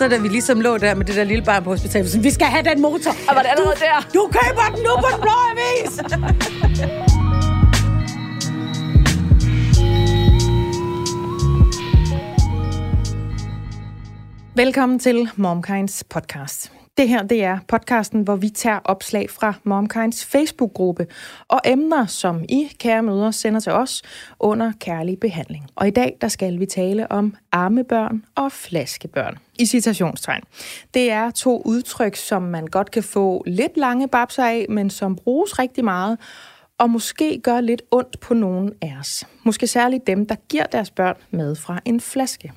Så da vi ligesom lå der med det der lille barn på hospitalet, så vi skal have den motor. Og var det allerede der? Du køber den nu på den blå avis! Velkommen til MomKinds podcast. Det her det er podcasten, hvor vi tager opslag fra MomKinds Facebook-gruppe og emner, som I, kære møder, sender til os under kærlig behandling. Og i dag der skal vi tale om armebørn og flaskebørn. I citationstegn. Det er to udtryk, som man godt kan få lidt lange babser af, men som bruges rigtig meget, og måske gør lidt ondt på nogen af os. Måske særligt dem, der giver deres børn med fra en flaske.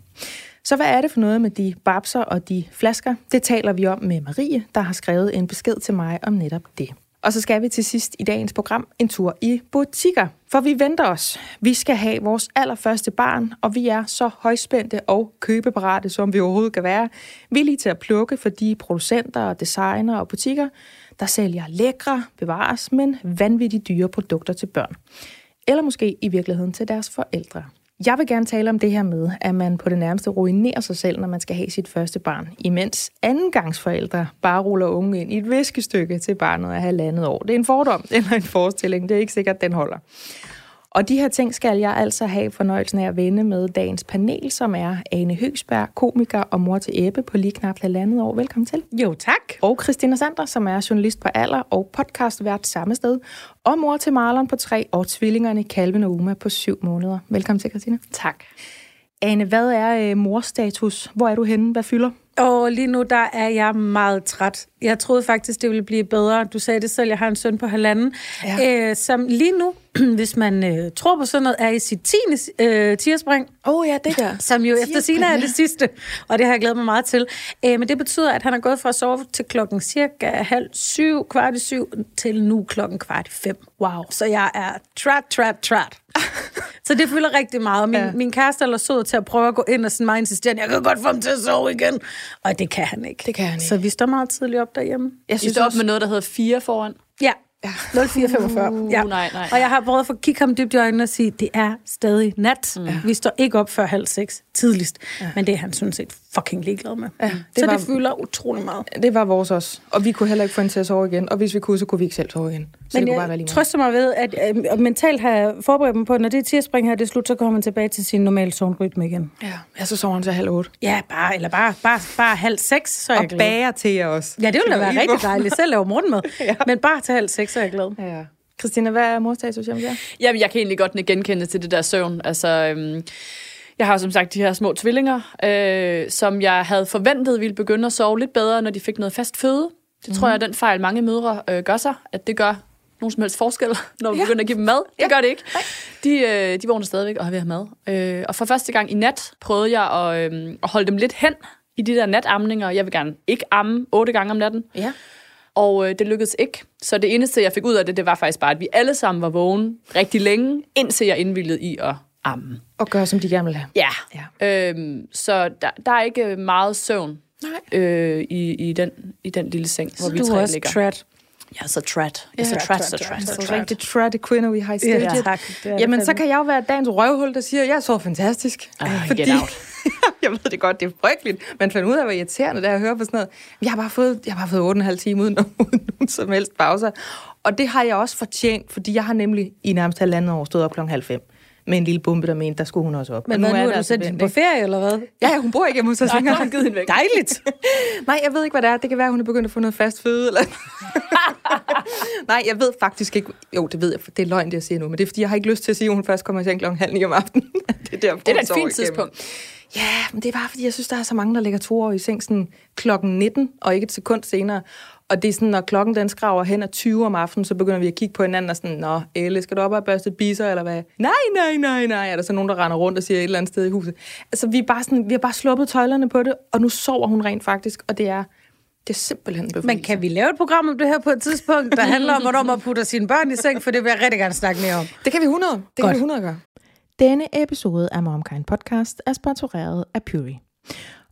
Så hvad er det for noget med de babser og de flasker? Det taler vi om med Marie, der har skrevet en besked til mig om netop det. Og så skal vi til sidst i dagens program en tur i butikker, for vi venter os. Vi skal have vores allerførste barn, og vi er så højspændte og købeparate, som vi overhovedet kan være. Vi lige til at plukke for de producenter, og designer og butikker, der sælger lækre, bevares, men vanvittigt dyre produkter til børn. Eller måske i virkeligheden til deres forældre. Jeg vil gerne tale om det her med, at man på det nærmeste ruinerer sig selv, når man skal have sit første barn, imens andengangsforældre bare ruller unge ind i et viskestykke til barnet af halvandet år. Det er en fordom eller en forestilling, det er ikke sikkert, den holder. Og de her ting skal jeg altså have fornøjelsen af at vende med dagens panel, som er Ane Høgsberg, komiker og mor til Ebbe på lige knap halvandet år. Velkommen til. Jo, tak. Og Christina Sander, som er journalist på Aller og podcastvært samme sted. Og mor til Marlon på tre og tvillingerne Calvin og Uma på syv måneder. Velkommen til, Christina. Tak. Ane, hvad er øh, morstatus? Hvor er du henne? Hvad fylder? Og lige nu, der er jeg meget træt. Jeg troede faktisk, det ville blive bedre. Du sagde det selv, jeg har en søn på halvanden, ja. øh, som lige nu, hvis man øh, tror på sådan noget, er i sit tiende øh, tierspring. Åh oh, ja, det der. Som jo efter sine er det sidste, og det har jeg glædet mig meget til. Øh, men det betyder, at han er gået fra at sove til klokken cirka halv syv, kvart i syv, til nu klokken kvart i fem. Wow. Så jeg er træt, træt, træt. så det fylder rigtig meget. Min, ja. min kæreste er sød til at prøve at gå ind og sådan meget insisterende, jeg kan godt få ham til at sove igen. Og det kan han ikke. Det kan han ikke. Så vi står meget tidligt op derhjemme. Jeg synes, vi står op med noget, der hedder fire foran. Ja, Ja. 0445. Uh, ja. nej, nej. Og jeg har prøvet at kigge ham dybt i øjnene og sige, det er stadig nat. Mm. Vi står ikke op før halv seks tidligst. Ja. Men det er han sådan set fucking ligeglad med. Ja, det så var, det fylder utrolig meget. Det var vores også. Og vi kunne heller ikke få hende til at sove igen. Og hvis vi kunne, så kunne vi ikke selv sove igen. Så Men det kunne bare være lige trøster mig ved, at øh, mentalt har jeg forberedt mig på, at når det tirsspring her det er slut, så kommer man tilbage til sin normale søvnrytme igen. Ja, ja så sover han til halv otte. Ja, bare, eller bare, bare, bare halv seks, så er og jeg glad. Og bager til jer også. Ja, det ville da være rigtig dejligt. Selv laver morgenmad. ja. Men bare til halv seks, så er jeg glad. Ja. Christina, hvad er morstatus hjemme der? Jamen, jeg kan egentlig godt genkende til det der søvn. Altså, øhm, jeg har som sagt de her små tvillinger, øh, som jeg havde forventet ville begynde at sove lidt bedre, når de fik noget fast føde. Det mm. tror jeg er den fejl, mange mødre øh, gør sig, at det gør nogen som helst forskel, når vi ja. begynder at give dem mad. Det ja. gør det ikke. De, øh, de vågner stadigvæk og har ved at have mad. Øh, og for første gang i nat prøvede jeg at, øh, at holde dem lidt hen i de der natamninger. Jeg vil gerne ikke amme otte gange om natten. Ja. Og øh, det lykkedes ikke. Så det eneste, jeg fik ud af det, det var faktisk bare, at vi alle sammen var vågen rigtig længe, indtil jeg indvildede i at amme. Og gøre, som de gerne vil have. Ja. ja. Øhm, så der, der er ikke meget søvn Nej. Øh, i, i, den, i den lille seng, så hvor vi du tre er ligger. træt. Jeg er så træt. Jeg er Ja, så træt, træt, så træt, så træt. træt. Rigtig trætte kvinder, vi har i studiet. Ja, tak. Jamen, så kan jeg jo være dagens røvhul, der siger, jeg så fantastisk. Ej, get out. jeg ved det godt, det er frygteligt. Man finder ud af, hvor irriterende det er at høre på sådan noget. Jeg har bare fået, jeg har bare fået 8,5 timer uden nogen som helst pauser. Og det har jeg også fortjent, fordi jeg har nemlig i nærmest halvandet år stået op klokken halv fem med en lille bombe, der mente, der skulle hun også op. Men Og hvad, nu det er du sendt på ferie, eller hvad? Ja, hun bor ikke hjemme hos os Nej, længere. hun givet hende væk. Dejligt. Nej, jeg ved ikke, hvad det er. Det kan være, hun er begyndt at få noget fast føde. Eller... Nej, jeg ved faktisk ikke. Jo, det ved jeg. for Det er løgn, det jeg siger nu. Men det er, fordi jeg har ikke lyst til at sige, at hun først kommer i seng klokken halv ni om aftenen. det er, der, Det er et fint tidspunkt. Ja, men det er bare, fordi jeg synes, der er så mange, der ligger to år i seng sådan klokken 19, og ikke et sekund senere. Og det er sådan, når klokken den skraver hen af 20 om aftenen, så begynder vi at kigge på hinanden og sådan, Nå, Elle, skal du op og børste biser, eller hvad? Nej, nej, nej, nej. Er der så nogen, der render rundt og siger et eller andet sted i huset? Altså, vi, er bare sådan, vi har bare sluppet tøjlerne på det, og nu sover hun rent faktisk, og det er, det er simpelthen befrielse. Men kan vi lave et program om det her på et tidspunkt, der handler om, hvornår man putter sine børn i seng, for det vil jeg rigtig gerne snakke mere om. Det kan vi 100. Det Godt. kan vi 100 gøre. Denne episode af MomKind Podcast er sponsoreret af Puri.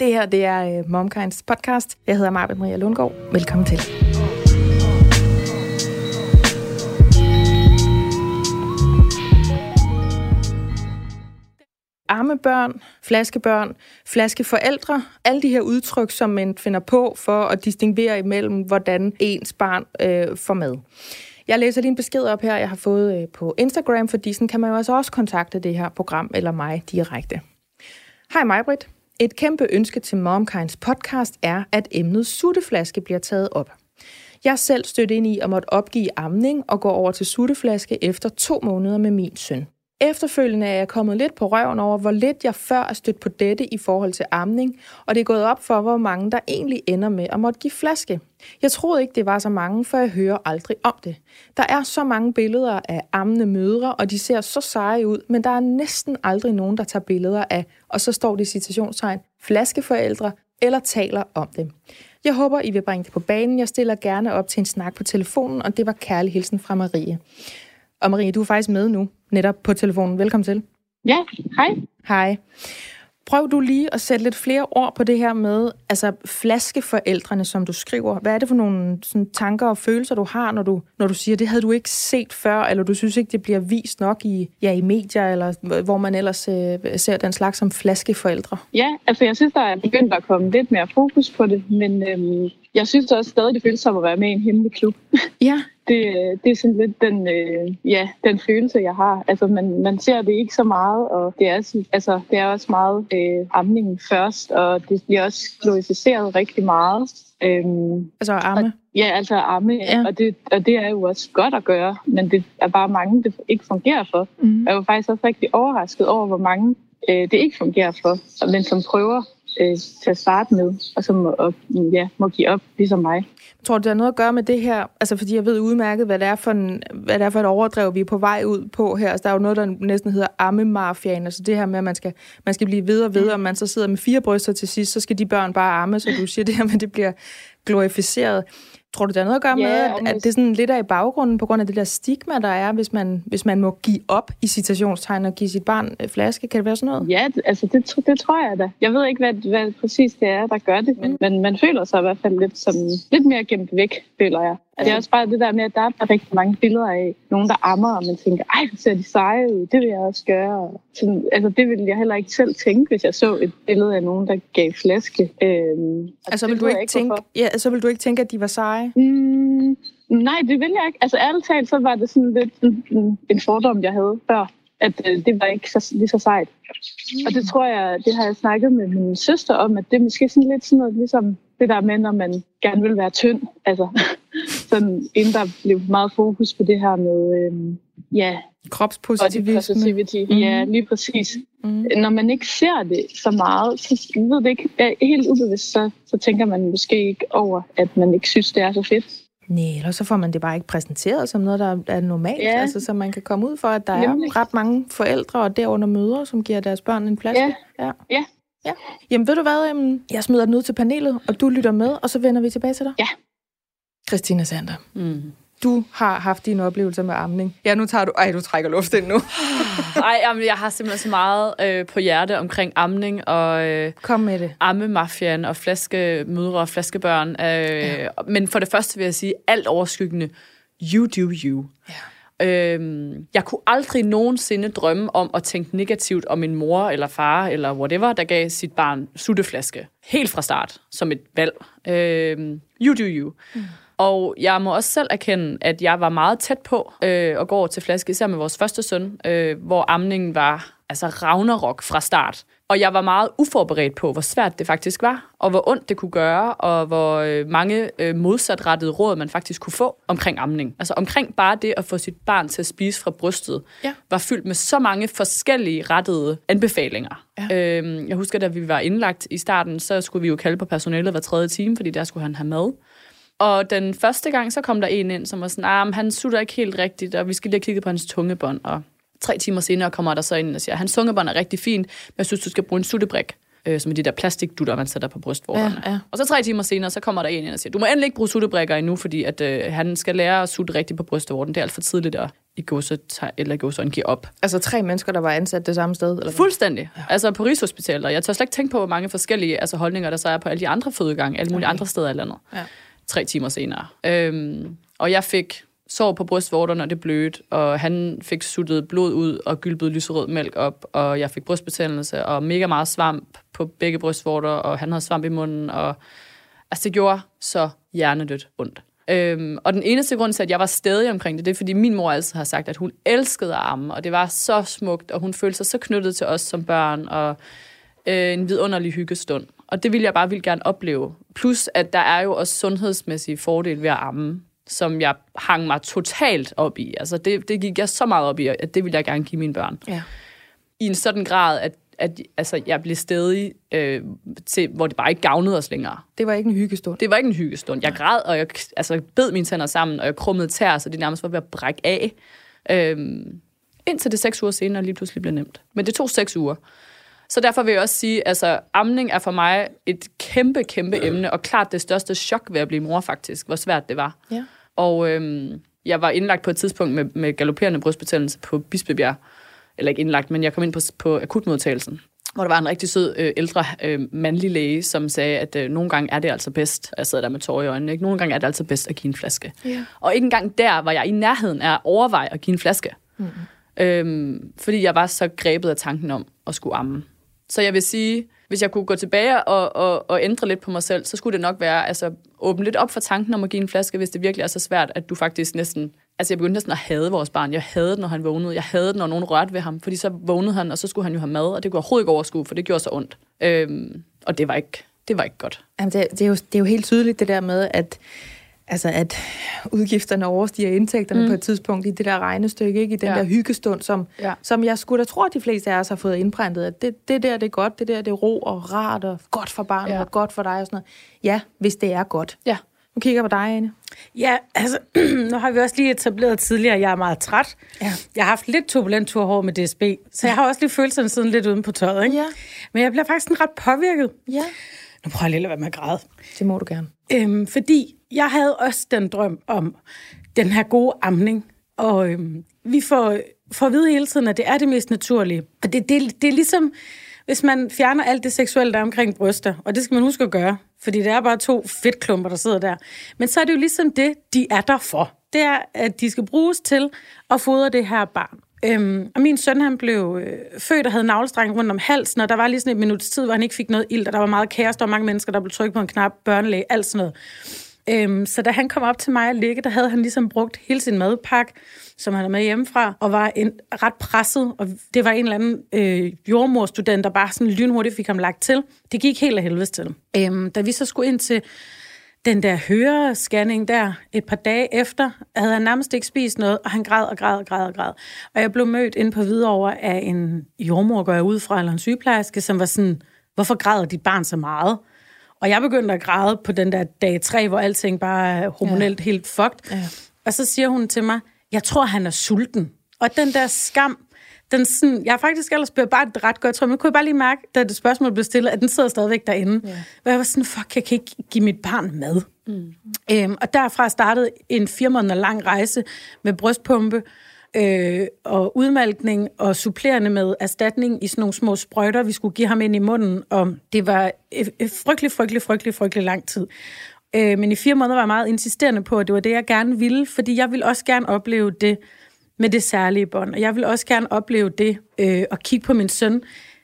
Det her, det er øh, MomKinds podcast. Jeg hedder Marvind Maria Lundgaard. Velkommen til. Armebørn, flaskebørn, flaskeforældre, alle de her udtryk, som man finder på for at distinguere imellem, hvordan ens barn øh, får mad. Jeg læser lige en besked op her, jeg har fået øh, på Instagram, fordi sådan kan man jo altså også kontakte det her program eller mig direkte. Hej mig, Britt. Et kæmpe ønske til MomKinds podcast er, at emnet sutteflaske bliver taget op. Jeg selv stødt ind i at måtte opgive amning og gå over til sutteflaske efter to måneder med min søn. Efterfølgende er jeg kommet lidt på røven over, hvor lidt jeg før er stødt på dette i forhold til amning, og det er gået op for, hvor mange der egentlig ender med at måtte give flaske. Jeg troede ikke, det var så mange, for jeg hører aldrig om det. Der er så mange billeder af ammende mødre, og de ser så seje ud, men der er næsten aldrig nogen, der tager billeder af, og så står det i citationstegn, flaskeforældre, eller taler om dem. Jeg håber, I vil bringe det på banen. Jeg stiller gerne op til en snak på telefonen, og det var kærlig hilsen fra Marie. Og Marie, du er faktisk med nu, netop på telefonen. Velkommen til. Ja, hej. Hej. Prøv du lige at sætte lidt flere ord på det her med, altså flaskeforældrene, som du skriver. Hvad er det for nogle sådan, tanker og følelser, du har, når du, når du siger, det havde du ikke set før, eller du synes ikke, det bliver vist nok i, ja, i medier, eller hvor man ellers øh, ser den slags som flaskeforældre? Ja, altså jeg synes, der er begyndt at komme lidt mere fokus på det, men øhm, jeg synes også stadig, det føles som at være med i en hemmelig klub. Ja. Det, det er sådan lidt den, øh, ja, den følelse, jeg har. Altså, man, man ser det ikke så meget, og det er, altså, det er også meget øh, amningen først, og det bliver også glorificeret rigtig meget. Øhm, Altså arme. ja, altså amme, Ja. ja. og, det, og det er jo også godt at gøre, men det er bare mange, det ikke fungerer for. Mm. Jeg var faktisk også rigtig overrasket over, hvor mange øh, det ikke fungerer for, men som prøver øh, til at starte med, og som og, ja, må give op, ligesom mig. Tror du, det har noget at gøre med det her? Altså, fordi jeg ved udmærket, hvad det er for, en, hvad det er for et overdrev, vi er på vej ud på her. Altså, der er jo noget, der næsten hedder ammemafiaen. Altså det her med, at man skal, man skal blive ved og ved, og man så sidder med fire bryster til sidst, så skal de børn bare amme, så du siger det her med, det bliver glorificeret. Tror du, det har noget at gøre Ja, med, at, at det sådan lidt er i baggrunden på grund af det der stigma, der er, hvis man, hvis man må give op i citationstegn og give sit barn øh, flaske? Kan det være sådan noget? Ja, altså det, det tror jeg da. Jeg ved ikke, hvad, hvad præcis det er, der gør det, men, men man føler sig i hvert fald lidt, som, lidt mere gemt væk, føler jeg. Altså, det er også bare det der med, at der er rigtig mange billeder af nogen, der ammer, og man tænker, ej, hvor ser de seje ud, det vil jeg også gøre. Og Sådan, altså, det ville jeg heller ikke selv tænke, hvis jeg så et billede af nogen, der gav flaske. Øhm, og Altså, vil du jeg ikke tænke, hvorfor. ja, så vil du ikke tænke, at de var seje? Mm, nej, det vil jeg ikke. Altså ærligt talt, så var det sådan lidt en, en- en fordom, jeg havde før, at øh, det var ikke så, lige så sejt. Og det tror jeg, det har jeg snakket med min søster om, at det er måske sådan lidt sådan noget, ligesom det der med, når man gerne vil være tynd. Altså, sådan, inden der blev meget fokus på det her med, øh, ja, Kropspositivisme? Mm. Ja, lige præcis. Mm. Når man ikke ser det så meget, så ved det ikke, helt ubevidst, så, så tænker man måske ikke over, at man ikke synes, det er så fedt. Nej, eller så får man det bare ikke præsenteret som noget, der er normalt. Ja. Altså, så man kan komme ud for, at der Nemlig. er ret mange forældre og derunder mødre, som giver deres børn en flaske. Ja. ja. Ja. ja. Jamen ved du hvad, øhm, jeg smider den ud til panelet, og du lytter med, og så vender vi tilbage til dig. Ja. Christina Sander, Mm. Du har haft dine oplevelser med amning. Ja, nu tager du... Ej, du trækker luft ind nu. Nej, jamen, jeg har simpelthen så meget øh, på hjerte omkring amning og øh, Kom med det. ammemafiaen og flaskemødre og flaskebørn. Øh, ja. Men for det første vil jeg sige, alt overskyggende, you do you. Ja. Øhm, jeg kunne aldrig nogensinde drømme om at tænke negativt om min mor eller far eller whatever, der gav sit barn sutteflaske. Helt fra start, som et valg. Øhm, you do you. Mm. Og jeg må også selv erkende, at jeg var meget tæt på øh, at gå over til flaske, især med vores første søn, øh, hvor amningen var altså ragnarok fra start. Og jeg var meget uforberedt på, hvor svært det faktisk var, og hvor ondt det kunne gøre, og hvor øh, mange øh, modsatrettede råd, man faktisk kunne få omkring amning. Altså omkring bare det at få sit barn til at spise fra brystet, Ja. var fyldt med så mange forskellige rettede anbefalinger. Ja. Øhm, jeg husker, da vi var indlagt i starten, så skulle vi jo kalde på personalet hver tredje time, fordi der skulle han have mad. Og den første gang, så kom der en ind, som var sådan, ah, men han sutter ikke helt rigtigt, og vi skal lige have kigget på hans tungebånd. Og tre timer senere kommer der så ind og siger, hans tungebånd er rigtig fint, men jeg synes, du skal bruge en suttebrik, øh, som er de der plastikdutter, man sætter på brystvorterne. Ja, ja. Og så tre timer senere, så kommer der en ind og siger, du må endelig ikke bruge suttebrikker endnu, fordi at, øh, han skal lære at sutte rigtigt på brystvorten. Det er alt for tidligt at i godset, eller i godset, give op. Altså tre mennesker, der var ansat det samme sted? Eller hvad? Fuldstændig. Ja. Altså på Rigshospitalet. Jeg tør slet ikke tænke på, hvor mange forskellige altså, holdninger, der så er på alle de andre fødegange, alle mulige okay. andre steder i landet. Ja. Tre timer senere. Øhm, og jeg fik sår på brystvorterne, og det blødte, og han fik suttet blod ud og gylpet lyserød mælk op, og jeg fik brystbetændelse og mega meget svamp på begge brystvorter, og han havde svamp i munden, og altså det gjorde så hjernedødt ondt. Øhm, og den eneste grund til, at jeg var stadig omkring det, det er, fordi min mor altid har sagt, at hun elskede at amme, og det var så smukt, og hun følte sig så knyttet til os som børn, og øh, en vidunderlig hyggestund. Og det ville jeg bare ville gerne opleve. Plus, at der er jo også sundhedsmæssige fordele ved at amme, som jeg hang mig totalt op i. Altså, det, det gik jeg så meget op i, at det ville jeg gerne give mine børn. Ja. I en sådan grad, at, at altså, jeg blev stedig øh, til, hvor det bare ikke gavnede os længere. Det var ikke en hyggestund. Det var ikke en hyggestund. Jeg græd, og jeg altså, bed mine tænder sammen, og jeg krummede tær, så det nærmest var ved at brække af. Øhm, indtil det seks uger senere lige pludselig blev nemt. Men det tog seks uger. Så derfor vil jeg også sige, altså amning er for mig et kæmpe, kæmpe emne, og klart det største chok ved at blive mor faktisk, hvor svært det var. Ja. Og øhm, jeg var indlagt på et tidspunkt med, med galopperende brystbetændelse på Bispebjerg. Eller ikke indlagt, men jeg kom ind på, på akutmodtagelsen hvor der var en rigtig sød øh, ældre øh, mandlig læge, som sagde, at øh, nogle gange er det altså bedst, jeg sidder der med tårer i øjnene, ikke? nogle gange er det altså bedst at give en flaske. Ja. Og ikke engang der var jeg i nærheden af at overveje at give en flaske. Mm-hmm. Øhm, fordi jeg var så grebet af tanken om at skulle amme. Så jeg vil sige, hvis jeg kunne gå tilbage og, og, og ændre lidt på mig selv, så skulle det nok være, altså åbne lidt op for tanken om at give en flaske, hvis det virkelig er så svært, at du faktisk næsten... Altså jeg begyndte næsten at hade vores barn. Jeg havde det, når han vågnede. Jeg havde det, når nogen rørte ved ham. Fordi så vågnede han, og så skulle han jo have mad, og det kunne jeg overhovedet ikke overskue, for det gjorde så ondt. Øhm, og det var ikke, det var ikke godt. Jamen, det, det, er jo, det er jo helt tydeligt det der med, at, altså, at udgifterne overstiger indtægterne mm. på et tidspunkt i det der regnestykke, ikke? i den Ja. der hyggestund, som, Ja. som jeg skulle da tro, at de fleste af os har fået indprintet, at det, det der det er godt, det der det er ro og rart og godt for barnet Ja. og godt for dig og sådan noget. Ja, hvis det er godt. Ja. Nu kigger jeg på dig, Anne. Ja, altså, nu har vi også lige etableret tidligere, at jeg er meget træt. Ja. Jeg har haft lidt turbulent tur hård med DSB, så jeg har også lige følelserne sådan lidt uden på tøjet. Ikke? Ja. Men jeg bliver faktisk sådan ret påvirket. Ja. Nu prøver jeg lige at være med at græde. Det må du gerne. Øhm, fordi jeg havde også den drøm om den her gode amning. Og øhm, vi får, får at vide hele tiden, at det er det mest naturlige. Og det, det, det er ligesom, hvis man fjerner alt det seksuelle, der er omkring bryster. Og det skal man huske at gøre, fordi det er bare to fedtklumper, der sidder der. Men så er det jo ligesom det, de er der for. Det er, at de skal bruges til at fodre det her barn. Øhm, og min søn, han blev øh, født og havde navlestreng rundt om halsen, og der var lige sådan et minuts tid, hvor han ikke fik noget ild, og der var meget kaos, der var mange mennesker, der blev trykket på en knap, børnelæge, alt sådan noget. Øhm, så da han kom op til mig og ligge, der havde han ligesom brugt hele sin madpakke, som han havde med hjemmefra, og var en, ret presset, og det var en eller anden øh, jordmorstudent, der bare sådan lynhurtigt fik ham lagt til. Det gik helt af helvedes til. Øhm, da vi så skulle ind til den der hørescanning der, et par dage efter, havde han nærmest ikke spist noget, og han græd og græd og græd og græd. Og jeg blev mødt ind på Hvidovre af en jordmor, går jeg ud fra, eller en sygeplejerske, som var sådan, hvorfor græder dit barn så meget? Og jeg begyndte at græde på den der dag tre, hvor alting bare er hormonelt ja. helt fucked. Ja. Og så siger hun til mig, jeg tror, han er sulten. Og den der skam, den sådan, jeg har faktisk ellers bearbejdet det ret godt, tror jeg, men kunne jeg bare lige mærke, da det spørgsmål blev stillet, at den sidder stadigvæk derinde. Ja. Hvor jeg var sådan, fuck, jeg kan ikke give mit barn mad. Mm. Øhm, og derfra startede en fire måneder lang rejse med brystpumpe, øh, og udmalkning og supplerende med erstatning i sådan nogle små sprøjter, vi skulle give ham ind i munden, og det var frygtelig, frygtelig, frygtelig, frygtelig lang tid. Øh, men i fire måneder var jeg meget insisterende på, at det var det, jeg gerne ville, fordi jeg ville også gerne opleve det med det særlige bånd, og jeg vil også gerne opleve det øh, og kigge på min søn,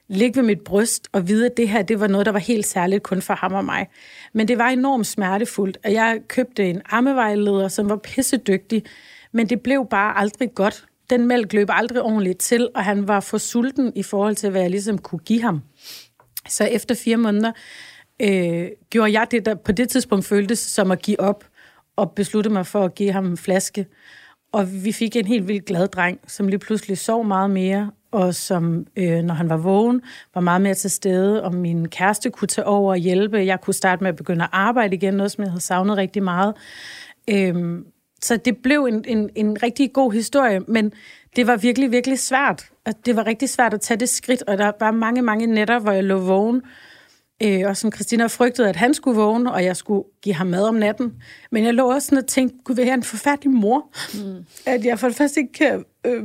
ligge ved mit bryst og vide, at det her det var noget, der var helt særligt kun for ham og mig. Men det var enormt smertefuldt, og jeg købte en armevejleder, som var pissedygtig, men det blev bare aldrig godt. Den mælk løb aldrig ordentligt til, og han var for sulten i forhold til, hvad jeg ligesom kunne give ham. Så efter fire måneder øh, gjorde jeg det, der på det tidspunkt føltes som at give op, og besluttede mig for at give ham en flaske. Og vi fik en helt vildt glad dreng, som lige pludselig sov meget mere, og som, øh, når han var vågen, var meget mere til stede, og min kæreste kunne tage over og hjælpe. Jeg kunne starte med at begynde at arbejde igen, noget som jeg havde savnet rigtig meget. Øh, så det blev en, en, en rigtig god historie, men det var virkelig, virkelig svært. Det var rigtig svært at tage det skridt, og der var mange, mange nætter, hvor jeg lå vågen, øh, og som Christina frygtede, at han skulle vågne, og jeg skulle give ham mad om natten. Men jeg lå også sådan og tænkte, gud, vil jeg en forfærdelig mor? Mm. At jeg for det første ikke kan... Øh,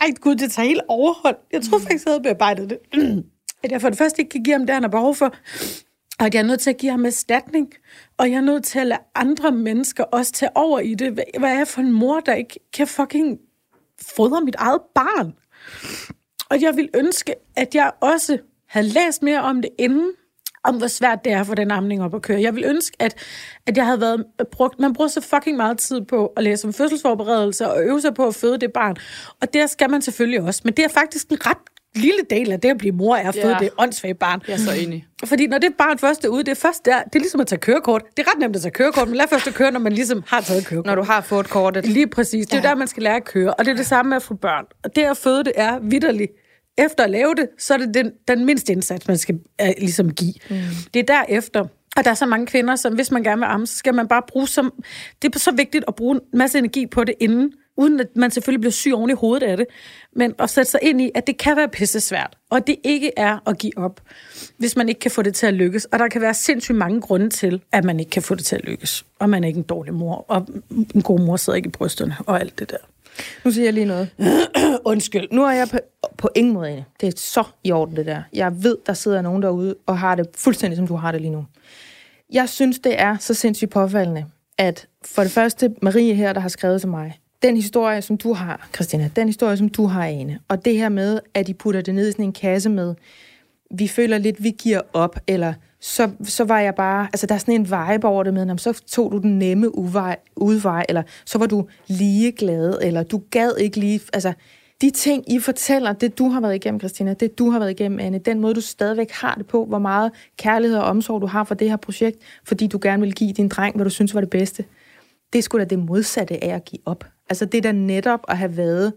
ej, gud, det tager helt overhold. Jeg tror mm. faktisk, jeg havde bearbejdet det. at jeg for det første ikke kan give ham det, han har behov for. Og at jeg er nødt til at give ham erstatning, og jeg er nødt til at lade andre mennesker også tage over i det. Hvad er jeg for en mor, der ikke kan fucking fodre mit eget barn? Og jeg vil ønske, at jeg også havde læst mere om det inden, om hvor svært det er for den amning op at køre. Jeg vil ønske, at, at jeg havde været brugt... Man bruger så fucking meget tid på at læse om fødselsforberedelse og øve sig på at føde det barn. Og det skal man selvfølgelig også. Men det er faktisk en ret lille del af det at blive mor er at føde ja. det åndssvage barn. Jeg er så enig. Fordi når det barn først er ude, det er først der, det er ligesom at tage kørekort. Det er ret nemt at tage kørekort, men lad først at køre, når man ligesom har taget kørekort. Når du har fået kortet. Lige præcis. Det er ja. der, man skal lære at køre. Og det er det samme med at få børn. Og det at føde det er vidderligt. Efter at lave det, så er det den, den mindste indsats, man skal uh, ligesom give. Mm. Det er derefter, og der er så mange kvinder, som hvis man gerne vil amme, så skal man bare bruge som... Det er så vigtigt at bruge en masse energi på det inden, uden at man selvfølgelig bliver syg oven i hovedet af det, men at sætte sig ind i, at det kan være pisse svært, og det ikke er at give op, hvis man ikke kan få det til at lykkes. Og der kan være sindssygt mange grunde til, at man ikke kan få det til at lykkes. Og man er ikke en dårlig mor, og en god mor sidder ikke i brysterne, og alt det der. Nu siger jeg lige noget. Undskyld. Nu er jeg på, på ingen måde enig. Det er så i orden, det der. Jeg ved, der sidder nogen derude og har det fuldstændig, som du har det lige nu. Jeg synes, det er så sindssygt påfaldende, at for det første, Marie her, der har skrevet til mig, den historie, som du har, Christina, den historie, som du har, Ane, og det her med, at de putter det ned i sådan en kasse med, vi føler lidt, vi giver op, eller så, så var jeg bare, altså der er sådan en vibe over det med, så tog du den nemme uvej, udvej, eller så var du lige glad, eller du gad ikke lige, altså de ting, I fortæller, det du har været igennem, Christina, det du har været igennem, Anne, den måde, du stadigvæk har det på, hvor meget kærlighed og omsorg du har for det her projekt, fordi du gerne vil give din dreng, hvad du synes var det bedste, det skulle sgu da det modsatte af at give op. Altså det der netop at have været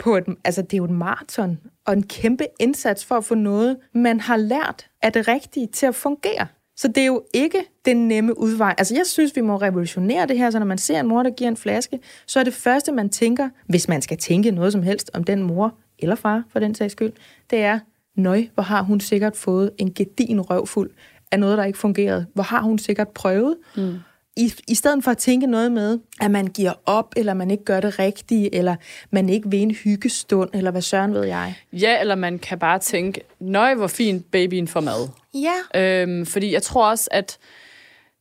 på et, altså det er jo et maraton og en kæmpe indsats for at få noget, man har lært af det rigtige til at fungere. Så det er jo ikke den nemme udvej. Altså jeg synes, vi må revolutionere det her, så når man ser en mor, der giver en flaske, så er det første, man tænker, hvis man skal tænke noget som helst om den mor, eller far for den sags skyld, det er, nøj, hvor har hun sikkert fået en gedin røvfuld af noget, der ikke fungerede. Hvor har hun sikkert prøvet mm i, i stedet for at tænke noget med, at man giver op, eller man ikke gør det rigtige, eller man ikke vil en hyggestund, eller hvad søren ved jeg. Ja, eller man kan bare tænke, nøj, hvor fint babyen får mad. Ja. Øhm, fordi jeg tror også, at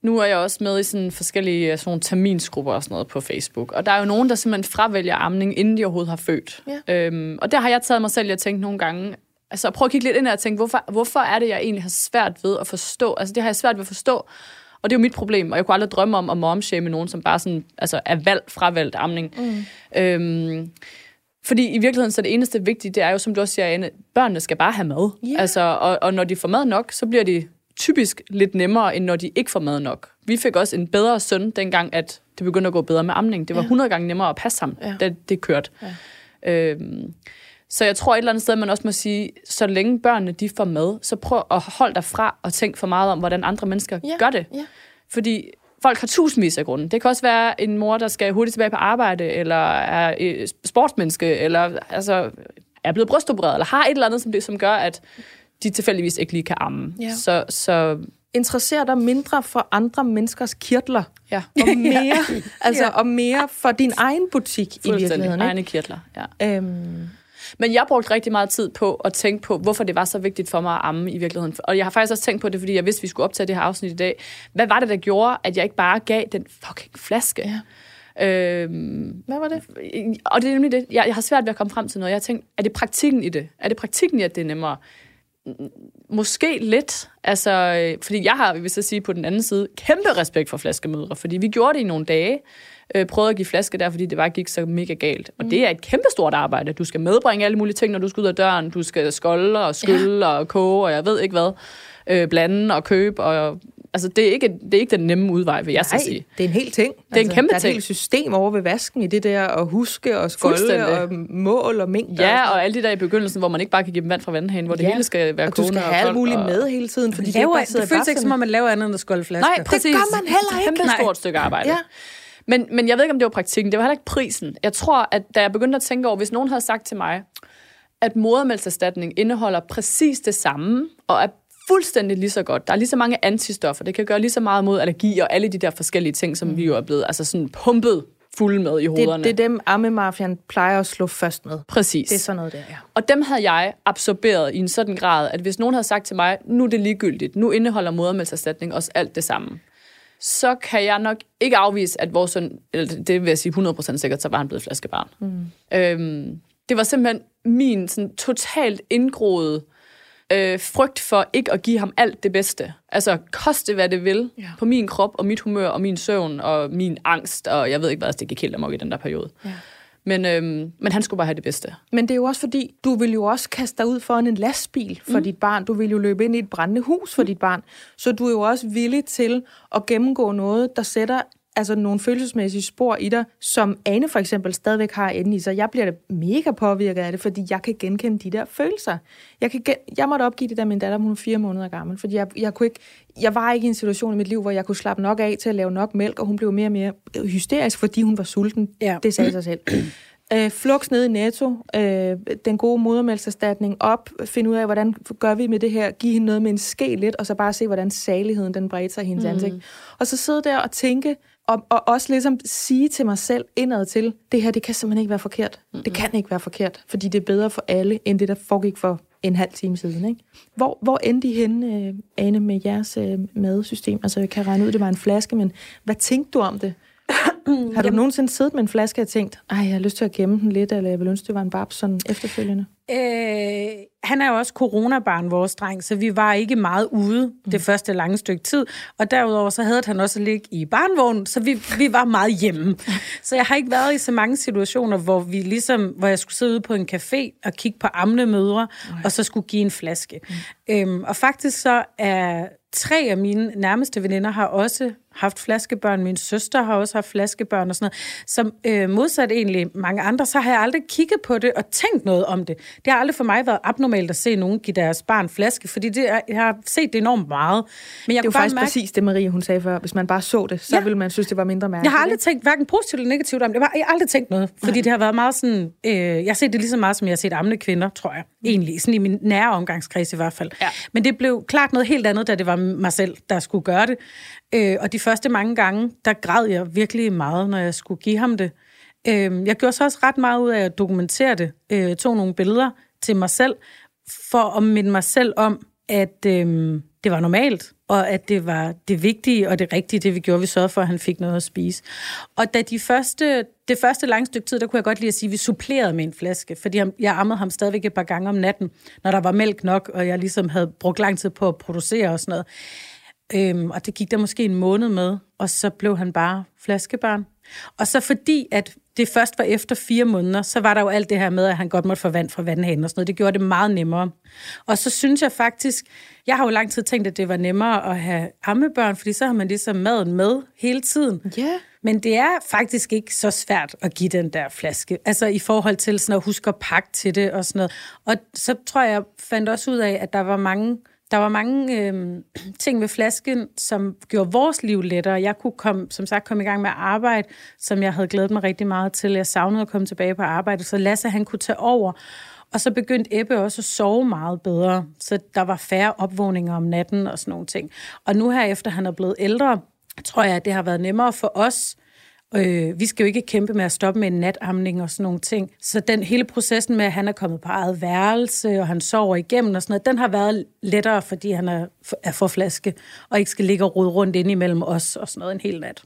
nu er jeg også med i sådan forskellige sådan nogle terminsgrupper og sådan noget på Facebook. Og der er jo nogen, der simpelthen fravælger amning, inden de overhovedet har født. Ja. Øhm, og der har jeg taget mig selv, jeg tænkt nogle gange, altså prøv at kigge lidt ind og tænke, hvorfor, hvorfor er det, jeg egentlig har svært ved at forstå? Altså det har jeg svært ved at forstå, og det er jo mit problem, og jeg kunne aldrig drømme om at momshame nogen, som bare sådan, altså er valg, fravalgt amning. Mm. Øhm, fordi i virkeligheden, så det eneste vigtige, det er jo, som du også siger, Anne, børnene skal bare have mad. Yeah. Altså, og, og når de får mad nok, så bliver de typisk lidt nemmere, end når de ikke får mad nok. Vi fik også en bedre søn, dengang at det begyndte at gå bedre med amning. Det var ja. 100 gange nemmere at passe ham, ja. da det kørte. Ja. Øhm, så jeg tror et eller andet sted, man også må sige, så længe børnene de får med, så prøv at holde dig fra og tænk for meget om, hvordan andre mennesker ja, gør det. Ja. Fordi folk har tusindvis af grunde. Det kan også være en mor, der skal hurtigt tilbage på arbejde, eller er sportsmenneske, eller altså, er blevet brystopereret, eller har et eller andet, som, det, som gør, at de tilfældigvis ikke lige kan amme. Ja. Så, så Interesserer dig mindre for andre menneskers kirtler, ja, og mere, altså, og mere for din egen butik i virkeligheden. Ikke? egne kirtler. Ja. Øhm, Men jeg brugte rigtig meget tid på at tænke på, hvorfor det var så vigtigt for mig at amme i virkeligheden. Og jeg har faktisk også tænkt på det, fordi jeg vidste, vi skulle optage det her afsnit i dag. Hvad var det, der gjorde, at jeg ikke bare gav den fucking flaske? Ja. Øhm, hvad var det? og det er nemlig det. Jeg, jeg har svært ved at komme frem til noget. Jeg har tænkt, er det praktikken i det? Er det praktikken i, at det er nemmere? Måske lidt. Altså, øh, fordi jeg har, hvis jeg sige på den anden side, kæmpe respekt for flaskemødre. Fordi vi gjorde det i nogle dage. Øh, prøvede at give flaske der, fordi det bare gik så mega galt. Og det er et kæmpe stort arbejde. Du skal medbringe alle mulige ting, når du skal ud af døren. Du skal skolde og skylle ja. og koge, og jeg ved ikke hvad. Øh, blande og købe. Og, altså, det er, ikke, det er ikke den nemme udvej, vil jeg så Nej, sige. det er en hel ting. er en kæmpe der er et ting. helt system over ved vasken i det der at huske og skolde og mål og mængder. Ja, og, og alle de der i begyndelsen, hvor man ikke bare kan give dem vand fra vandhanen, hvor det Ja. hele skal være og du skal have alt muligt og... med hele tiden, fordi det, Laver, bare det, sidder det føles ikke, som om man laver andet end at skolde flasker. Nej, præcis. gør man heller ikke. Kæmpe Nej. stort stykke arbejde. Ja. Men, men jeg ved ikke, om det var praktikken. Det var heller ikke prisen. Jeg tror, at da jeg begyndte at tænke over, hvis nogen havde sagt til mig, at modermælkserstatning indeholder præcis det samme, og er fuldstændig lige så godt. Der er lige så mange antistoffer. Det kan gøre lige så meget mod allergi og alle de der forskellige ting, som mm. vi jo er blevet altså sådan pumpet fulde med i hovederne. Det, det er dem, ammemafian plejer at slå først med. Præcis. Det er sådan noget der, ja. Og dem havde jeg absorberet i en sådan grad, at hvis nogen havde sagt til mig, nu er det ligegyldigt, nu indeholder modermælserstatning også alt det samme, så kan jeg nok ikke afvise, at vores søn, eller det vil jeg sige 100% sikkert, så var han blevet flaskebarn. Mm. Øhm, det var simpelthen min sådan, totalt indgroede øh, frygt for ikke at give ham alt det bedste. Altså koste hvad det vil Ja. på min krop og mit humør og min søvn og min angst, og jeg ved ikke hvad, det gik helt amok i den der periode. Ja. Men, øhm, men han skulle bare have det bedste. Men det er jo også fordi, du vil jo også kaste dig ud foran en lastbil for mm. dit barn. Du vil jo løbe ind i et brændende hus for mm. dit barn. Så du er jo også villig til at gennemgå noget, der sætter altså nogle følelsesmæssige spor i dig, som Ane for eksempel stadigvæk har inde i sig. Jeg bliver da mega påvirket af det, fordi jeg kan genkende de der følelser. Jeg, kan gen- jeg måtte opgive det, da min datter hun var fire måneder gammel, fordi jeg, jeg, kunne ikke, jeg var ikke i en situation i mit liv, hvor jeg kunne slappe nok af til at lave nok mælk, og hun blev mere og mere hysterisk, fordi hun var sulten. Ja. Det sagde sig selv. Øh, flux ned i Netto, øh, den gode modermælkserstatning op, finde ud af, hvordan gør vi med det her, give hende noget med en ske lidt, og så bare se, hvordan saligheden den bredte sig i hendes mm. ansigt. Og så sidde der og tænke, og, og også ligesom sige til mig selv indad til, det her, det kan simpelthen ikke være forkert. Mm-hmm. Det kan ikke være forkert, fordi det er bedre for alle, end det, der foregik for en halv time siden. Ikke? Hvor, hvor endte I henne, øh, Ane, med jeres øh, madsystem? Altså, jeg kan regne ud, det var en flaske, men hvad tænkte du om det? Har du nogensinde siddet med en flaske og tænkt, ej, jeg har lyst til at gemme den lidt, eller jeg vil ønske, det var en babs sådan efterfølgende? Øh, han er jo også coronabarn, vores dreng, så vi var ikke meget ude mm. det første lange stykke tid. Og derudover så havde han også ligge i barnvognen, så vi, vi var meget hjemme. Så jeg har ikke været i så mange situationer, hvor vi ligesom, hvor jeg skulle sidde ude på en café og kigge på amne mødre, og så skulle give en flaske. Mm. Øhm, og faktisk så er tre af mine nærmeste veninder har også haft flaskebørn. Min søster har også haft flaskebørn og sådan noget. Som øh, modsat egentlig mange andre, så har jeg aldrig kigget på det og tænkt noget om det. Det har aldrig for mig været abnormalt at se nogen give deres barn flaske, fordi det er, jeg har set det enormt meget. Men jeg Det er jo faktisk mærke, præcis det, Marie hun sagde før. Hvis man bare så det, så Ja. ville man synes, det var mindre mærkeligt. jeg har aldrig tænkt hverken positivt eller negativt om det. Jeg har- aldrig tænkt noget, fordi det har været meget sådan... Øh, jeg har set det lige så meget, som jeg har set amne kvinder, tror jeg. Egentlig, sådan i min nære omgangskreds i hvert fald. Ja. Men det blev klart noget helt andet, da det var mig selv, der skulle gøre det. Øh, og de første mange gange, der græd jeg virkelig meget, når jeg skulle give ham det. Øh, jeg gjorde så også ret meget ud af at dokumentere det. Øh, tog nogle billeder til mig selv, for at minde mig selv om, at øh, det var normalt, og at det var det vigtige og det rigtige, det vi gjorde. Vi sørgede for, at han fik noget at spise. Og da de første, det første lange stykke tid, der kunne jeg godt lide at sige, at vi supplerede med en flaske, fordi jeg ammede ham stadigvæk et par gange om natten, når der var mælk nok, og jeg ligesom havde brugt lang tid på at producere og sådan noget. Øhm, og det gik der måske en måned med, og så blev han bare flaskebarn. Og så fordi, at det først var efter fire måneder, så var der jo alt det her med, at han godt måtte få vand fra vandhanen og sådan noget. Det gjorde det meget nemmere. Og så synes jeg faktisk, jeg har jo lang tid tænkt, at det var nemmere at have ammebørn, fordi så har man ligesom maden med hele tiden. Ja. Men det er faktisk ikke så svært at give den der flaske. Altså i forhold til sådan at huske at pakke til det og sådan noget. Og så tror jeg, jeg fandt også ud af, at der var mange, der var mange øh, ting ved flasken, som gjorde vores liv lettere. Jeg kunne komme, som sagt komme i gang med arbejde, som jeg havde glædet mig rigtig meget til. Jeg savnede at komme tilbage på arbejde, så Lasse han kunne tage over. Og så begyndte Ebbe også at sove meget bedre, så der var færre opvågninger om natten og sådan nogle ting. Og nu her efter han er blevet ældre, tror jeg, at det har været nemmere for os. Øh, Øh, vi skal jo ikke kæmpe med at stoppe med en natamning og sådan nogle ting. Så den hele processen med, at han er kommet på eget værelse, og han sover igennem og sådan noget, den har været lettere, fordi han er, er for flaske, og ikke skal ligge og rode rundt ind imellem os og sådan noget en hel nat.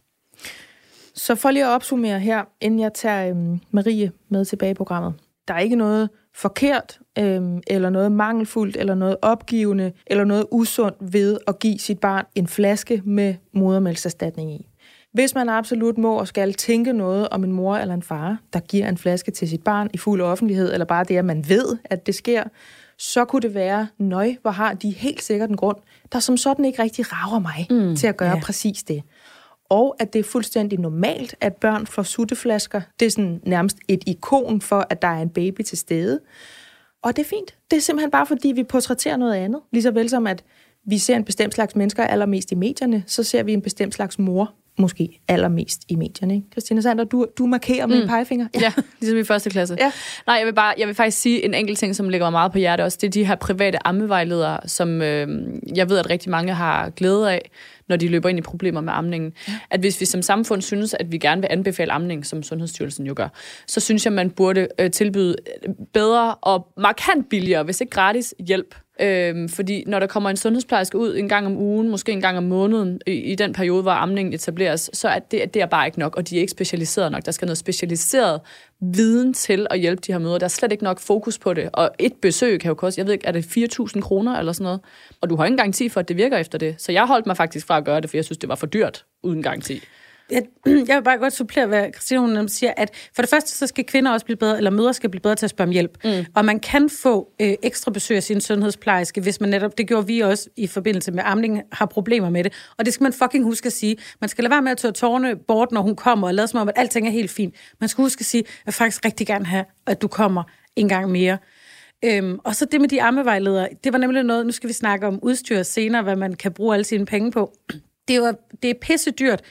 Så for lige at opsummere her, inden jeg tager øhm, Marie med tilbage i programmet. Der er ikke noget forkert, øhm, eller noget mangelfuldt, eller noget opgivende, eller noget usundt ved at give sit barn en flaske med modermælkserstatning i. Hvis man absolut må og skal tænke noget om en mor eller en far, der giver en flaske til sit barn i fuld offentlighed, eller bare det, at man ved, at det sker, så kunne det være, nøj, hvor har de helt sikkert en grund, der som sådan ikke rigtig rager mig mm, til at gøre ja. præcis det og at det er fuldstændig normalt, at børn får sutteflasker. Det er sådan nærmest et ikon for, at der er en baby til stede. Og det er fint. Det er simpelthen bare, fordi vi portrætterer noget andet. Ligeså vel som, at vi ser en bestemt slags mennesker allermest i medierne, så ser vi en bestemt slags mor måske allermest i medierne. Ikke? Christina Sander, du, du markerer med mm. pegefinger. Ja. ja, ligesom i første klasse. Ja. Nej, jeg vil, bare, jeg vil faktisk sige en enkelt ting, som ligger mig meget på hjertet også. Det er de her private ammevejledere, som øh, jeg ved, at rigtig mange har glæde af, når de løber ind i problemer med amningen. At hvis vi som samfund synes, at vi gerne vil anbefale amning, som Sundhedsstyrelsen jo gør, så synes jeg, man burde øh, tilbyde bedre og markant billigere, hvis ikke gratis, hjælp Øhm, fordi når der kommer en sundhedsplejerske ud en gang om ugen, måske en gang om måneden, i, i den periode, hvor amningen etableres, så er det, det er bare ikke nok, og de er ikke specialiseret nok. Der skal noget specialiseret viden til at hjælpe de her møder. Der er slet ikke nok fokus på det. Og et besøg kan jo koste, jeg ved ikke, er det 4.000 kroner eller sådan noget? Og du har ingen garanti for, at det virker efter det. Så jeg holdt mig faktisk fra at gøre det, for jeg synes, det var for dyrt uden garanti jeg, jeg vil bare godt supplere, hvad Christina hun siger, at for det første, så skal kvinder også blive bedre, eller mødre skal blive bedre til at spørge om hjælp. Mm. Og man kan få øh, ekstra besøg af sin sundhedsplejerske, hvis man netop, det gjorde vi også i forbindelse med amning, har problemer med det. Og det skal man fucking huske at sige. Man skal lade være med at tage tårne bort, når hun kommer, og lade som om, at alting er helt fint. Man skal huske at sige, at jeg faktisk rigtig gerne have, at du kommer en gang mere. Øhm, og så det med de ammevejledere, det var nemlig noget, nu skal vi snakke om udstyr senere, hvad man kan bruge alle sine penge på. Det er jo det er pisse dyrt.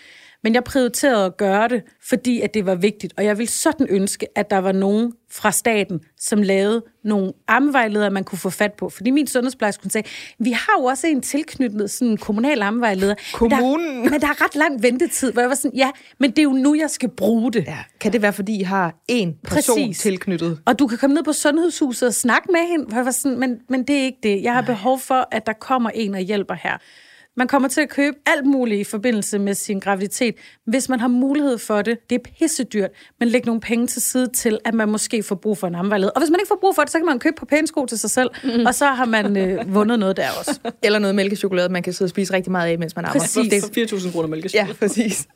Men jeg prioriterede at gøre det, fordi at det var vigtigt. Og jeg ville sådan ønske, at der var nogen fra staten, som lavede nogle ammevejledere, man kunne få fat på. Fordi min sundhedsplejerske kunne sige, vi har jo også en tilknyttet sådan kommunal ammevejleder. Kommunen? Men der, men der er ret lang ventetid, hvor jeg var sådan, ja, men det er jo nu, jeg skal bruge det. Ja. Kan det være, fordi I har en person Præcis. tilknyttet? Og du kan komme ned på sundhedshuset og snakke med hende, hvor jeg var sådan, men, men det er ikke det. Jeg har Nej. behov for, at der kommer en og hjælper her. Man kommer til at købe alt muligt i forbindelse med sin graviditet. Hvis man har mulighed for det, det er pissedyrt, men læg nogle penge til side til, at man måske får brug for en armvejled. Og hvis man ikke får brug for det, så kan man købe på pænesko til sig selv, mm. og så har man øh, vundet noget der også. Eller noget mælkechokolade, man kan sidde og spise rigtig meget af, mens man ammer. Præcis. For 4.000 kroner mælkechokolade. Ja, præcis.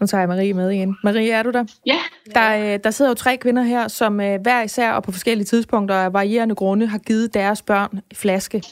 Nu tager jeg Marie med igen. Marie, er du der? Ja. Der, øh, der sidder jo tre kvinder her, som øh, hver især og på forskellige tidspunkter af varierende grunde har givet deres børn flaske.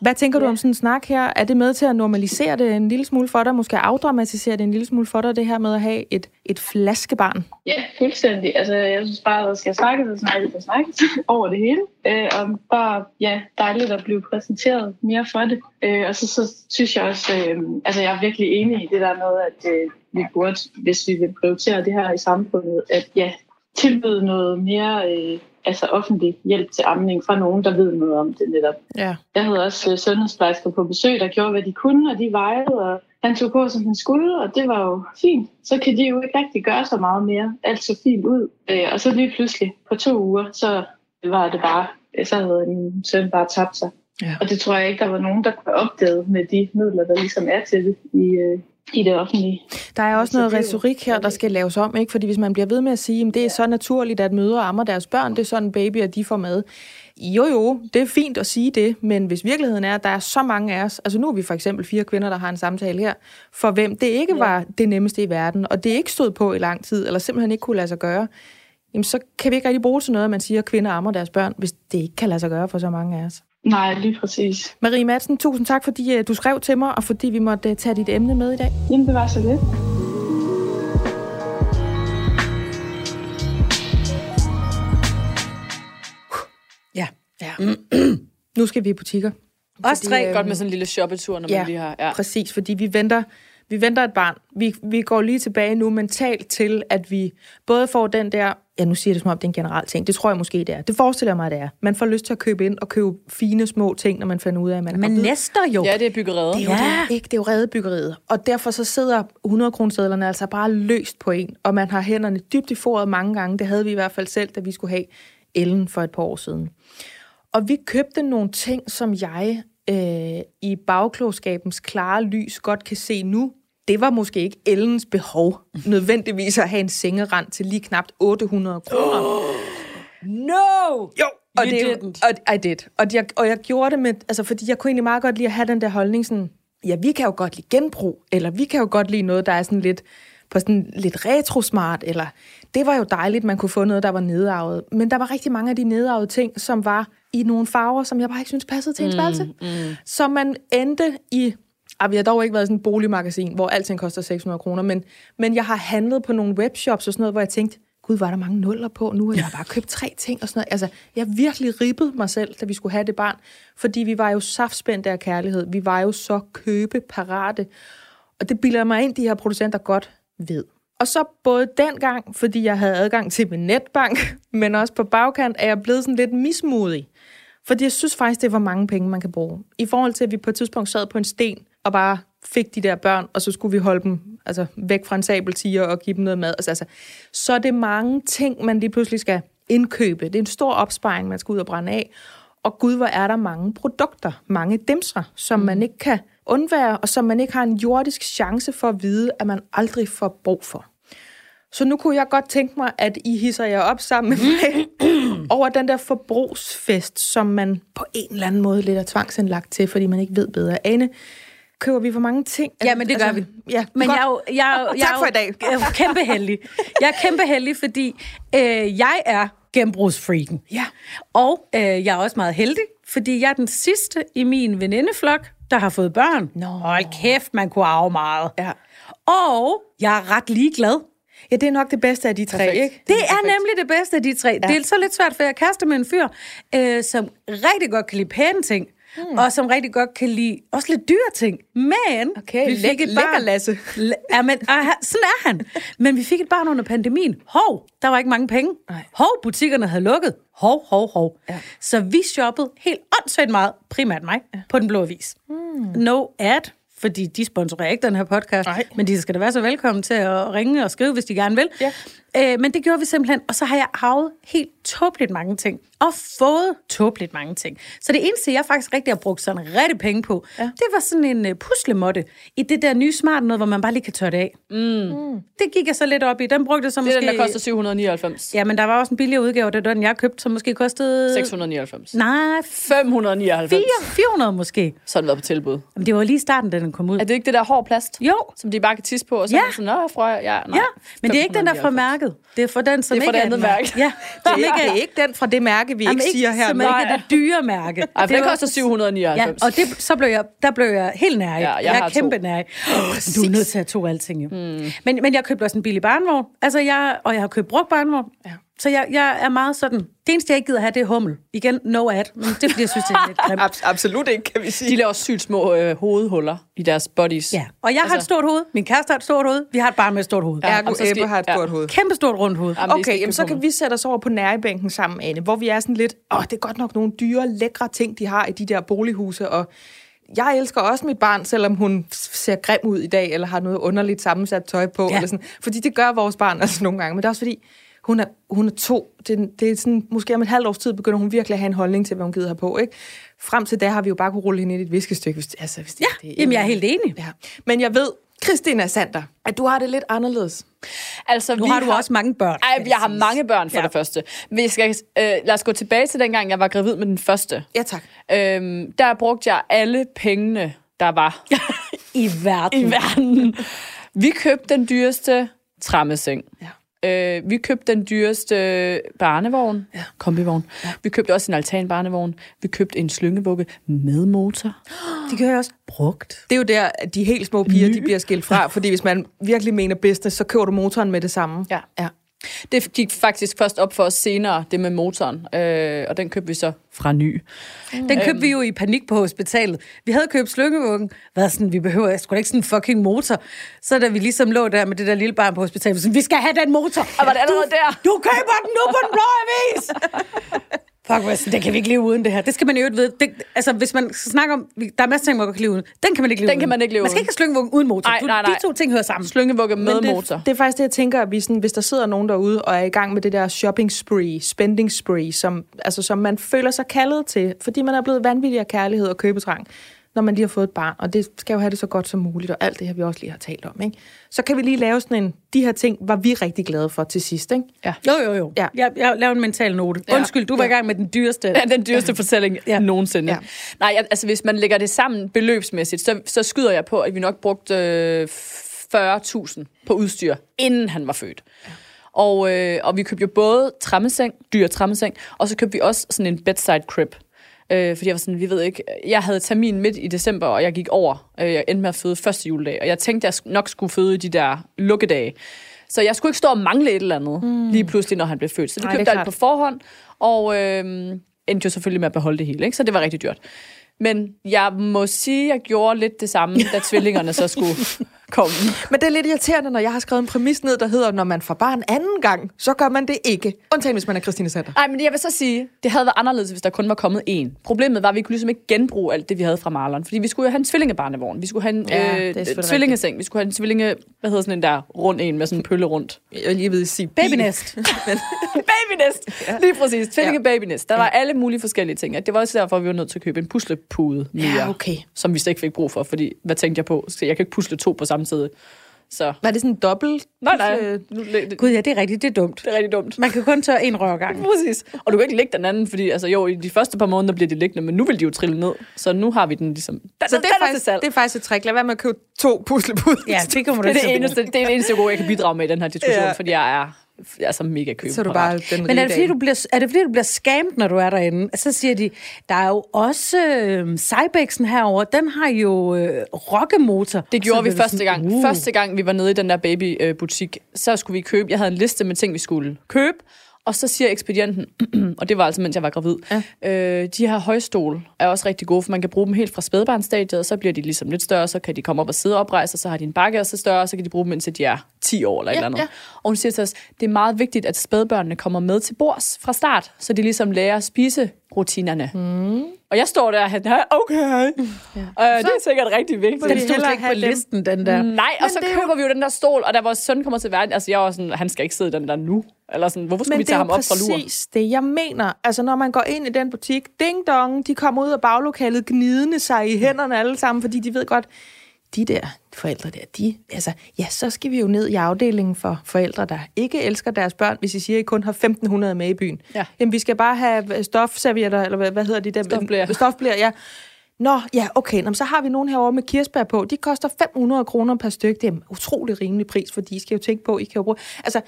Hvad tænker ja. du om sådan en snak her? Er det med til at normalisere det en lille smule for dig? Måske afdramatisere det en lille smule for dig, det her med at have et, et flaskebarn? Ja, fuldstændig. Altså, jeg synes bare, at der skal snakkes og snakkes og snakkes over det hele. Øh, og bare, ja, dejligt at blive præsenteret mere for det. Øh, og så, så synes jeg også, øh, altså jeg er virkelig enig i det der med, at øh, vi burde, hvis vi vil prioritere det her i samfundet, at ja, tilbyde noget mere øh, altså offentlig hjælp til amning fra nogen, der ved noget om det netop. Ja. Jeg havde også uh, sundhedsplejersker på besøg, der gjorde, hvad de kunne, og de vejede, og han tog på, som han skulle, og det var jo fint. Så kan de jo ikke rigtig gøre så meget mere. Alt så fint ud. Uh, og så lige pludselig, på to uger, så var det bare, så havde min søn bare tabt sig. Ja. Og det tror jeg ikke, der var nogen, der kunne opdage med de midler, der ligesom er til det i, uh, i det offentlige. Der er også noget retorik her, der skal laves om, ikke? Fordi hvis man bliver ved med at sige, at det er så naturligt, at mødre ammer deres børn, det er sådan baby, at de får mad. Jo jo, det er fint at sige det, men hvis virkeligheden er, at der er så mange af os, altså nu er vi for eksempel fire kvinder, der har en samtale her, for hvem det ikke ja. var det nemmeste i verden, og det ikke stod på i lang tid, eller simpelthen ikke kunne lade sig gøre, jamen så kan vi ikke rigtig bruge til noget, at man siger, at kvinder ammer deres børn, hvis det ikke kan lade sig gøre for så mange af os. Nej, lige præcis. Marie Madsen, tusind tak, fordi øh, du skrev til mig, og fordi vi måtte øh, tage dit emne med i dag. Jamen, det var så lidt. Ja. ja. nu skal vi i butikker. Også tre. Godt med sådan en lille shoppetur, når ja, man lige har... Ja, præcis, fordi vi venter vi venter et barn. Vi, vi går lige tilbage nu mentalt til, at vi både får den der, ja nu siger jeg det som om det er en generel ting, det tror jeg måske det er. Det forestiller jeg mig, det er. Man får lyst til at købe ind og købe fine små ting, når man finder ud af, at man er Men gravid. næster jo. Ja, det er byggeriet. Det er jo Ja. det, ikke? Det er jo reddebyggeriet. Og derfor så sidder 100 kronesedlerne altså bare løst på en, og man har hænderne dybt i foret mange gange. Det havde vi i hvert fald selv, da vi skulle have Ellen for et par år siden. Og vi købte nogle ting, som jeg øh, i bagklogskabens klare lys godt kan se nu. Det var måske ikke Ellens behov nødvendigvis at have en sengerand til lige knapt 800 kroner. No! Jo, og You det, didn't. Og, I did. Og jeg, og jeg gjorde det med, altså fordi jeg kunne egentlig meget godt lide at have den der holdning sådan, ja, vi kan jo godt lide genbrug, eller vi kan jo godt lide noget, der er sådan lidt, på sådan lidt retrosmart, eller det var jo dejligt, man kunne få noget, der var nedarvet. Men der var rigtig mange af de nedarvede ting, som var i nogle farver, som jeg bare ikke synes passede til ens værelse. Mm. Så man endte i vi har dog ikke været sådan et boligmagasin, hvor alting koster 600 kroner, men, men jeg har handlet på nogle webshops og sådan noget, hvor jeg tænkte, gud, var der mange nuller på nu, og jeg har bare købt tre ting og sådan noget. Altså, jeg har virkelig ribbet mig selv, da vi skulle have det barn, fordi vi var jo saftspændte af kærlighed. Vi var jo så købeparate, og det bilder mig ind, de her producenter godt ved. Og så både dengang, fordi jeg havde adgang til min netbank, men også på bagkant, er jeg blevet sådan lidt mismodig. Fordi jeg synes faktisk, det var mange penge, man kan bruge. I forhold til, at vi på et tidspunkt sad på en sten og bare fik de der børn, og så skulle vi holde dem altså, væk fra en sabeltiger og give dem noget mad. Altså, altså, så er det mange ting, man lige pludselig skal indkøbe. Det er en stor opsparing, man skal ud og brænde af. Og gud, hvor er der mange produkter, mange dimser, som man ikke kan undvære, og som man ikke har en jordisk chance for at vide, at man aldrig får brug for. Så nu kunne jeg godt tænke mig, at I hisser jer op sammen med mig over den der forbrugsfest, som man på en eller anden måde lidt er tvangsindlagt til, fordi man ikke ved bedre. Ane, køber vi for mange ting? Ja, men det gør vi. Ja, Men godt. jeg er jo, jeg, er jo- jeg Tak er for i dag. Jeg er kæmpe heldig. Jeg er kæmpe heldig, fordi øh, jeg er genbrugsfreaken. Ja. Og øh, jeg er også meget heldig, fordi jeg er den sidste i min venindeflok, der har fået børn. Nå. Hold kæft, man kunne arve meget. Ja. Og jeg er ret ligeglad. ja, det er nok det bedste af de tre, Perfekt. ikke? Det er nemlig det bedste af de tre. Ja. Det er så lidt svært, for jeg kaster med en fyr, øh, som rigtig godt kan lide pæne ting, hmm. og som rigtig godt kan lide også lidt dyre ting. Men Okay, vi fik læk- et lækker barn. Lasse. Ja, men, aha, sådan er han. Men vi fik et barn under pandemien. Hov, der var ikke mange penge. Nej. Hov, butikkerne havde lukket. Hov, hov, hov. Ja. Så vi shoppede helt åndssvagt meget, primært mig, ja. på Den Blå Avis. Hmm. No ad, fordi de sponsorerer ikke den her podcast, Nej. men de skal da være så velkommen til at ringe og skrive, hvis de gerne vil. Ja. Øh, men det gjorde vi simpelthen, og så har jeg arvet helt tåbeligt mange ting, og fået tåbeligt mange ting. Så det eneste, jeg faktisk rigtig har brugt sådan rigtig penge på, ja. det var sådan en uh, puslemåtte i det der nye smart noget, hvor man bare lige kan tørre det af. Mm. Det gik jeg så lidt op i. Den brugte jeg så Det er måske... den, der koster 799. Ja, men der var også en billigere udgave, det var den, jeg købte, som måske kostede... 699. Nej, 599. 4, 400 måske. Så har den været på tilbud. Men det var lige i starten, da den kom ud. Er det ikke det der hård plast? Jo. Som de bare kan tisse på, og så Ja. er sådan, Nå, frø, ja, nej. Ja, men det er ikke den, der er fra 599. mærket. Det er for den, som Det er ikke det andet et mærke. Ja, Det er, ikke, det er ikke den fra det mærke, vi Jamen, ikke siger her. Som nu. ikke er det dyre mærke. Ej, for det var- koster 799. Ja, og det, så blev jeg, der blev jeg helt nær. Ja, jeg jeg, er kæmpe to. nær. Du er nødt til at have to alting, jo. Mm. Men, men jeg købte også en billig barnvogn. Altså, jeg, og jeg har købt brugt barnvogn. Ja. Så jeg, jeg er meget sådan... Det eneste, jeg ikke gider have, det er hummel. Igen, no ad. Men det er, fordi jeg synes, det er lidt grimt. Abs- absolut ikke, kan vi sige. De laver sygt små øh, hovedhuller i deres bodies. Ja, og jeg har et stort hoved. Min kæreste har et stort hoved. Vi har et barn med et stort hoved. Ja. Ergo så skal- har et ja. stort hoved. Kæmpe stort rundt hoved. Jamen, Okay, jamen, så kan vi sætte os over på nærebænken sammen, Anne, hvor vi er sådan lidt, åh, det er godt nok nogle dyre, lækre ting, de har i de der bolighuse, og jeg elsker også mit barn, selvom hun ser grim ud i dag, eller har noget underligt sammensat tøj på, Ja. eller sådan, fordi det gør vores barn altså nogle gange, men det er også fordi, hun er, hun er to. Det, er- det er sådan, måske om et halvt års tid begynder hun virkelig at have en holdning til, hvad hun gider have på, ikke? Frem til da har vi jo bare kunne rulle hende ind i et viskestykke. Hvis, altså, hvis det, Ja, det, jamen, jeg er helt enig. Ja. Men jeg ved, Christina Sander, at du har det lidt anderledes. Altså, Nu vi har du også mange børn. Ej, jeg har mange børn for. Ja. det første. Vi skal, øh, lad os gå tilbage til dengang, jeg var gravid med den første. Ja, tak. Øhm, der brugte jeg alle pengene, der var I verden. i verden. Vi købte den dyreste trammeseng. Ja. Øh, vi købte den dyreste barnevogn, ja. kombivogn. Ja. Vi købte også en altanbarnevogn. Vi købte en slyngevugge med motor. Det gør jeg også. Brugt. Det er jo der, at de helt små piger, de bliver skilt fra, fordi hvis man virkelig mener business, så køber du motoren med det samme. Ja. ja. Det gik faktisk først op for os senere, det med motoren, øh, og den købte vi så fra ny. Den købte Øhm. vi jo i panik på hospitalet. Vi havde købt slyngevuggen. Hvad sådan, vi behøver sgu da ikke sådan en fucking motor. Så da vi ligesom lå der med det der lille barn på hospitalet, vi sådan, vi skal have den motor. Og var det allerede der? Du køber den nu på den blå avis! Fuck, sådan, det kan vi ikke leve uden det her. Det skal man jo ikke vide. Det, altså, hvis man skal snakke om, der er masser af ting, man kan leve uden. Den kan man ikke leve Den uden. kan man ikke leve Man skal uden. ikke have uden motor. Nej, nej, nej. De to ting hører sammen. Slyngevugge med Men det, motor. det er faktisk det, jeg tænker, at vi sådan, hvis der sidder nogen derude og er i gang med det der shopping spree, spending spree, som, altså, som man føler sig kaldet til, fordi man er blevet vanvittig af kærlighed og købetrang, når man lige har fået et barn, og det skal jo have det så godt som muligt, og alt det her, vi også lige har talt om. Ikke? Så kan vi lige lave sådan en, de her ting var vi rigtig glade for til sidst. Ikke? Ja. Jo, jo, jo. Ja. Jeg, jeg laver en mental note. Ja. Undskyld, du var i gang med den dyreste. Ja, den dyreste fortælling ja. Ja. nogensinde. Ja. Ja. Nej, altså hvis man lægger det sammen beløbsmæssigt, så, så skyder jeg på, at vi nok brugte øh, 40.000 på udstyr, inden han var født. Ja. Og, øh, og vi købte jo både trammeseng, dyr trammeseng, og så købte vi også sådan en bedside crib. Øh, fordi jeg var sådan, vi ved ikke, jeg havde termin midt i december, og jeg gik over. Øh, jeg endte med at føde første juledag, og jeg tænkte, jeg nok skulle føde de der lukkedage. Så jeg skulle ikke stå og mangle et eller andet, mm. lige pludselig, når han blev født. Så det Nej, det er købte jeg alt på forhånd, og øh, endte jo selvfølgelig med at beholde det hele, ikke? så det var rigtig dyrt. Men jeg må sige, at jeg gjorde lidt det samme, da tvillingerne så skulle komme. Men det er lidt irriterende, når jeg har skrevet en præmis ned, der hedder, når man får barn anden gang, så gør man det ikke. Undtagen, hvis man er Christine Sander. Nej, men jeg vil så sige, det havde været anderledes, hvis der kun var kommet én. Problemet var, at vi kunne ligesom ikke genbruge alt det, vi havde fra Marlon. Fordi vi skulle jo have en tvillingebarnevogn. Vi skulle have en Ja, øh, tvillingeseng. Vi skulle have en tvillinge... Hvad hedder sådan en der rund en med sådan en pølle rundt? Jeg lige ved at sige Babynest. babynest! Lige præcis. Tvillinge babynest. Der var alle mulige forskellige ting. Det var også derfor, at vi var nødt til at købe en puslepude mere. Ja, okay. Som vi slet ikke fik brug for, fordi hvad tænkte jeg på? Så Jeg kan ikke pusle to på samme tid. Så... Var det sådan en dobbelt? Nej, nej. Gud, ja, det er rigtigt. Det er dumt. det er rigtig dumt. Man kan kun tørre en rør gang. Præcis. Og du kan ikke lægge den anden, fordi altså, jo, i de første par måneder bliver de liggende, men nu vil de jo trille ned. Så nu har vi den ligesom... Den, Så det den er, faktisk, salg. det er faktisk et trick. Lad være med at købe to puslepuder. Ja, det kommer du det, er det, eneste, det er det eneste gode, jeg kan bidrage med i den her diskussion, ja. fordi jeg er, jeg er så mega køb. Så er du bare den Men er det, fordi, du bliver, er det fordi, du bliver scammed, når du er derinde? Så siger de, der er jo også øh, Cybexen herover. den har jo øh, rockemotor. Det gjorde Så vi første sådan, gang. uh. Første gang, vi var nede i den der babybutik, så skulle vi købe, jeg havde en liste med ting, vi skulle købe, og så siger ekspedienten, og det var altså, mens jeg var gravid, ja. øh, de her højstol er også rigtig gode, for man kan bruge dem helt fra spædbarnsstadiet, og så bliver de ligesom lidt større, så kan de komme op og sidde og oprejse, og så har de en bakke, og så større, og så kan de bruge dem, indtil de er 10 år eller et Ja, eller andet. ja. Og hun siger til os, det er meget vigtigt, at spædbørnene kommer med til bords fra start, så de ligesom lærer spiserutinerne. Mm. Og jeg står der og har, okay, ja. øh, det er sikkert rigtig vigtigt. Den stod ikke på dem. listen, den der. Nej, og Men så det er jo- køber vi jo den der stol, og da vores søn kommer til verden, altså jeg var sådan, han skal ikke sidde den der nu. Eller sådan, hvorfor skulle Men vi det er tage ham op fra lur? præcis det, jeg mener. Altså, når man går ind i den butik, ding dong, de kommer ud af baglokalet gnidende sig i hænderne alle sammen, fordi de ved godt, de der forældre der, de, altså, ja, så skal vi jo ned i afdelingen for forældre, der ikke elsker deres børn, hvis I siger, at I kun har 1.500 med i byen. Ja. Jamen, vi skal bare have stofservietter, eller hvad, hvad hedder de der? Stofbleer. Stofbleer, ja. Nå, ja, okay. Nå, så har vi nogen herovre med kirsebær på. De koster 500 kroner per stykke. Det er en utrolig rimelig pris, fordi I skal jo tænke på, I kan jo bruge... Altså,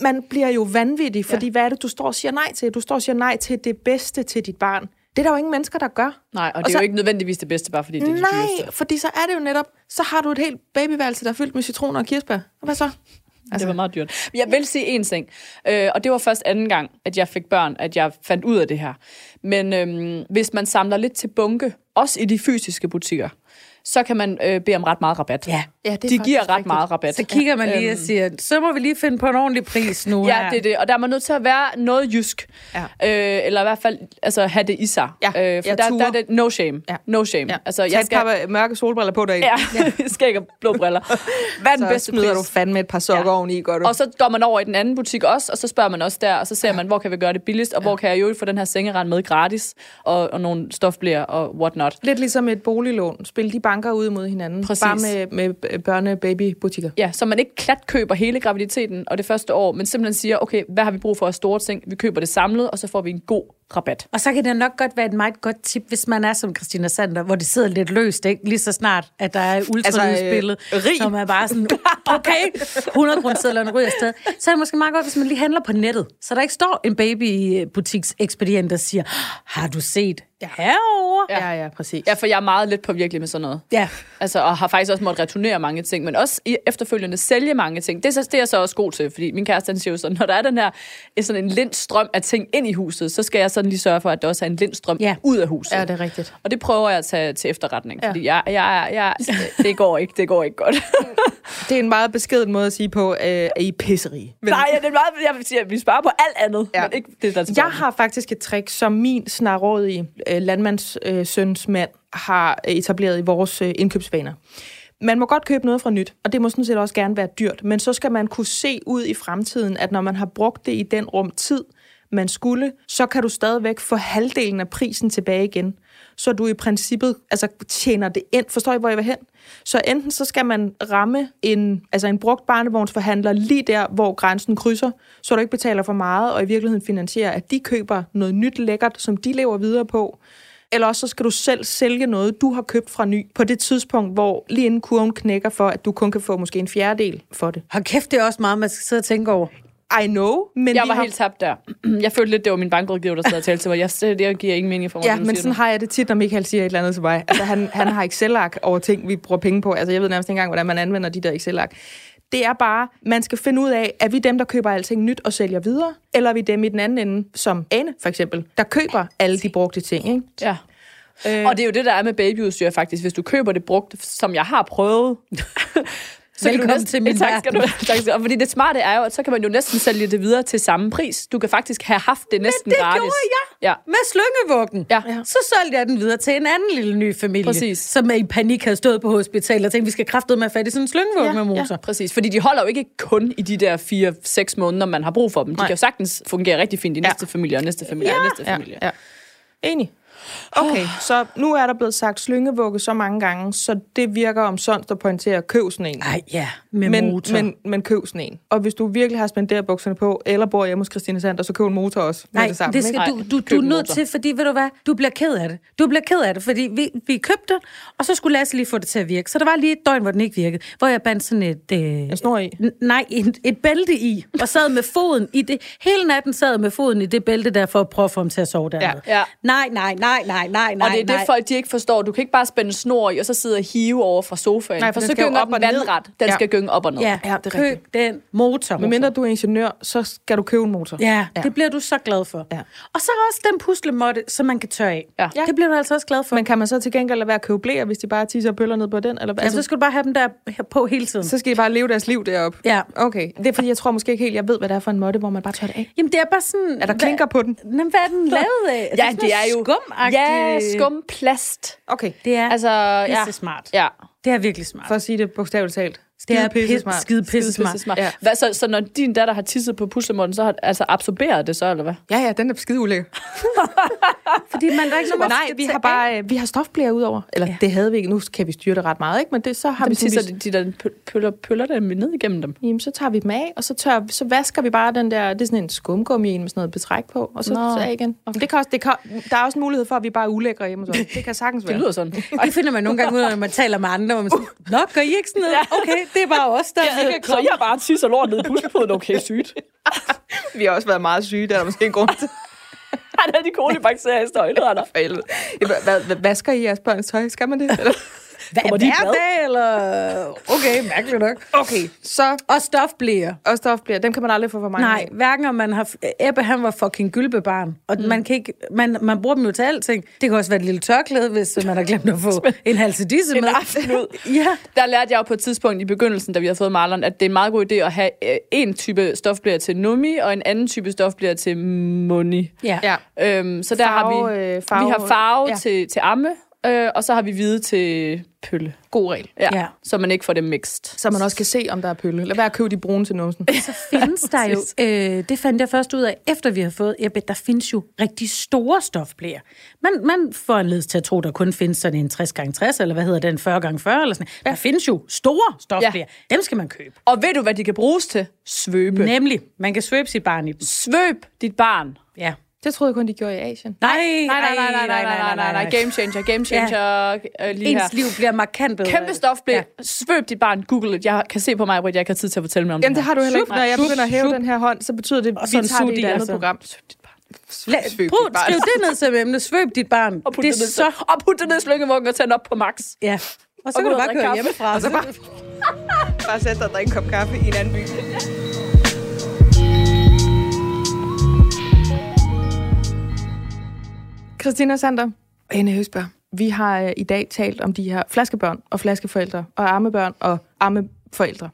man bliver jo vanvittig, fordi ja. hvad er det, du står og siger nej til? Du står og siger nej til det bedste til dit barn. Det er der jo ingen mennesker, der gør. Nej, og Og det er så- jo ikke nødvendigvis det bedste, bare fordi det er det Nej, dyreste. fordi så er det jo netop, så har du et helt babyværelse, der er fyldt med citroner og kirsebær. Og hvad så? Altså. Det var meget dyrt. Jeg vil sige en ting, øh, og det var først anden gang, at jeg fik børn, at jeg fandt ud af det her. Men øhm, hvis man samler lidt til bunke, også i de fysiske butikker, så kan man øh, bede om ret meget rabat. Ja. Ja, det er de giver ret rigtigt. meget rabat. Så kigger man lige og Øhm, siger, så må vi lige finde på en ordentlig pris nu Ja, her. det er det. Og der er man nødt til at være noget jysk. Ja. Øh, eller i hvert fald altså, have det i sig. Ja, øh, for ja, der, der ture. er det no shame. Ja. No shame. Ja. Altså, jeg et skal... par mørke solbriller på dig. Ja, skæg og blå briller. Hvad er den så bedste smider pris? du fandme et par sokker Ja. ja. oveni, gør du. Og så går man over i den anden butik også, og så spørger man også der, og så ser man, hvor kan vi gøre det billigst, og hvor kan jeg jo få den her sengerand med gratis, og, og nogle stofblære og whatnot. Lidt ligesom et boliglån. Spil de banker ud mod hinanden. Præcis. Bare med, med børne-babybutikker. Ja, så man ikke klat køber hele graviditeten og det første år, men simpelthen siger, okay, hvad har vi brug for af store ting? Vi køber det samlet, og så får vi en god rabat. Og så kan det nok godt være et meget godt tip, hvis man er som Christina Sander, hvor det sidder lidt løst, ikke? lige så snart, at der er ultralydsbillede, Altså, øh, som er bare sådan, okay, 100 kroner ryger afsted. Så er det måske meget godt, hvis man lige handler på nettet, så der ikke står en babybutiks ekspedient, der siger, har du set herovre? Ja, ja, præcis. Ja, for jeg er meget lidt påvirkelig med sådan noget. Ja. Altså, og har faktisk også måttet returnere mange ting, men også i efterfølgende sælge mange ting. Det er, så, det er jeg så også god til, fordi min kæreste han siger jo sådan, når der er den her sådan en lindstrøm af ting ind i huset, så skal jeg sådan lige sørge for, at der også er en lindstrøm Ja. ud af huset. Ja, det er rigtigt. Og det prøver jeg at tage til efterretning, fordi jeg, jeg, jeg, det går ikke, det går ikke godt. Det er en meget beskeden måde at sige på, øh, at I er pisserige. Men Nej, det er meget, jeg vil sige, at vi sparer på alt andet, Ja. ja. men ikke det, der er jeg har faktisk et trick, som min snarrådige øh, landmandssøns øh, mand har øh, etableret i vores øh, indkøbsvaner. Man må godt købe noget fra nyt, og det må sådan set også gerne være dyrt, men så skal man kunne se ud i fremtiden, at når man har brugt det i den rum tid, man skulle, så kan du stadigvæk få halvdelen af prisen tilbage igen. Så du i princippet altså, tjener det ind. Forstår I, hvor jeg vil hen? Så enten så skal man ramme en, altså en brugt barnevognsforhandler lige der, hvor grænsen krydser, så du ikke betaler for meget, og i virkeligheden finansierer, at de køber noget nyt lækkert, som de lever videre på. Eller også så skal du selv sælge noget, du har købt fra ny, på det tidspunkt, hvor lige inden kurven knækker for, at du kun kan få måske en fjerdedel for det. Har kæft, det er også meget, man skal sidde og tænke over. I know, men Jeg var har... helt tabt der. Jeg følte lidt, det var min bankrådgiver, der sad og talte til mig. Jeg, det giver ingen mening for mig. Ja, men sådan det. har jeg det tit, når Michael siger et eller andet til mig. Altså, han, han har Excel-ark over ting, vi bruger penge på. Altså, jeg ved nærmest ikke engang, hvordan man anvender de der Excel-ark. Det er bare, man skal finde ud af, er vi dem, der køber alting nyt og sælger videre, eller er vi dem i den anden ende, som Ane for eksempel, der køber alle de brugte ting, ikke? Ja. Øh. Og det er jo det, der er med babyudstyr faktisk. Hvis du køber det brugt, som jeg har prøvet, så Velkommen kan du næsten, til min tak skal du, tak skal du. Og fordi det smarte er jo, at så kan man jo næsten sælge det videre til samme pris. Du kan faktisk have haft det næsten det gratis. gjorde jeg. Ja. Med slyngevuggen. Ja. Så solgte jeg den videre til en anden lille ny familie, Præcis. som i panik havde stået på hospitalet og tænkte, vi skal kraftedeme med at fatte i sådan en slyngevugge ja, med motor. Ja. Præcis, fordi de holder jo ikke kun i de der 4-6 måneder, man har brug for dem. De Nej. kan jo sagtens fungere rigtig fint i næste familie og næste familie og næste Ja, familie. ja. Enig. Okay, så nu er der blevet sagt slyngevugge så mange gange, så det virker om sådan at pointere, køb sådan en. Ej, ja, med men, motor. men, men køb sådan en. Og hvis du virkelig har spenderbukserne på, eller bor hjemme hos Christine Sander, så køb en motor også. Nej, det, samme, det skal ikke? du, du, køb du er nødt motor. til, fordi ved du hvad, du bliver ked af det. Du bliver ked af det, fordi vi, vi købte den, og så skulle Lasse lige få det til at virke. Så der var lige et døgn, hvor den ikke virkede, hvor jeg bandt sådan et... Øh, En snor i. Nej, et, et bælte i, og sad med foden i det. Hele natten sad med foden i det bælte der, for at prøve at få ham til at sove dernede. Ja. Nej, nej, nej, nej, nej, nej, Og det er det, nej. folk de ikke forstår. Du kan ikke bare spænde snor i, og så sidde og hive over fra sofaen. Nej, for for den så gynger op den vandret. Den Ja. skal gynge op og ned. Ja, Ja, det er køb rigtigt. den motor. Men mindre du er ingeniør, så skal du købe en motor. Ja, ja, det bliver du så glad for. Ja. Og så også den puslemåtte, som man kan tørre af. Ja. Det bliver du altså også glad for. Men kan man så til gengæld lade være at købe blæer, hvis de bare tisser og pøller ned på den? Eller, hvad? ja, så skal du bare have dem der her på hele tiden. så skal de bare leve deres liv deroppe. Ja. Okay, det er fordi, jeg tror måske ikke helt, jeg ved, hvad det er for en måtte, hvor man bare tør det af. Jamen, det er bare sådan... Er der klinker på den? Hvad, hvad er den lavet af? Ja, det er jo... Ja, skumplast. Okay, Det er Altså, ja. smart. Ja. Det er virkelig smart. for at sige det bogstaveligt talt. Det er pisse smart. skide pisse smart. Smart. Ja. Hvad, så, så når din datter har tisset på puslemåtten, så har altså absorberet det så, eller hvad? Ja, ja, den er skide ulækker. Fordi man der ikke så Men nej, vi har bare øh, vi har stofblære udover. Eller ja. det havde vi ikke. Nu kan vi styre det ret meget, ikke? Men det, så har Dem vi tisser vi, de, de der pø- pøller, pøller dem ned igennem dem. jamen, så tager vi dem af, og så, tør, så vasker vi bare den der, det er sådan en skumgummi en med sådan noget betræk på, og så, Nå. så af igen. Okay. Det kan også, det kan, der er også en mulighed for, at vi bare er ulækre hjemme os. Det kan sagtens Det være. lyder sådan. Det finder man nogle gange ud af, når man taler med andre, hvor man siger, Nå, gør I ikke sådan noget? Okay, det er bare os, der Ja, ikke er så jeg bare tisser lort ned i puslefoden. Okay, sygt. Vi har også været meget syge, der er måske en grund til. Han er de kolibakterier i støjlerne. Hvad, vasker I jeres børns tøj? Skal man det? Eller? Hvad, Kommer de i hver dag, eller... Okay, mærkeligt nok. Okay, så Og stofblæer. og stofblære, dem kan man aldrig få for mange Nej, af. hverken om man har... Ebbe, han var fucking gylpebarn. Og mm. man, kan ikke, man, man bruger dem jo til alting. Det kan også være et lille tørklæde, hvis man har glemt at få en halsedisse En med. aften ud. Ja. Der lærte jeg jo på et tidspunkt i begyndelsen, da vi havde fået Marlon, at det er en meget god idé at have øh, en type stofblære til Numi, og en anden type stofblære til Moni. Ja. Ja. Øhm, så der Farve, har vi, øh, farve- vi har farve ja. til, til amme, øh, og så har vi hvide til pølle. God regel. Ja, Ja. Så man ikke får det mixed. Så man også kan se, om der er pølle. Lad være at købe de brune til numsen. findes der jo, øh, det fandt jeg først ud af, efter vi har fået Ebbe, der findes jo rigtig store stofblæer. Man, man får en til at tro, der kun findes sådan en 60 x 60 eller hvad hedder den, 40 x 40 eller sådan Der findes jo store stofblæer. Ja. Dem skal man købe. Og ved du, hvad de kan bruges til? Svøbe. Nemlig, man kan svøbe sit barn i dem. Svøb dit barn. Ja. Det troede jeg kun, de gjorde i Asien. Nej, Nej, nej, nej, nej, nej, nej, nej, nej. Game changer, game changer. Ja. Lige her. Ens liv bliver markant bedre. Kæmpe stof blev. Ja. Svøb dit barn. Google it. Jeg kan se på mig, at jeg ikke har tid til at fortælle mig om Jamen, det her. har du heller ikke. Når jeg begynder at hæve sup. den her hånd, så betyder det, at så vi tager det i et andet altså. program. La- Svøb Brug, dit barn. skriv det ned som emne. Svøb dit barn. Og put det det, ned, så... og put det ned i slyngevognen og tænde op på max. Ja. Og så Og kan du bare køre hjemmefra. Og så bare, bare sætte dig og drikke en kop kaffe i en anden by. Christina Sander og Anne Høsberg. Vi har øh, i dag talt om de her flaskebørn og flaskeforældre og armebørn og armeforældre.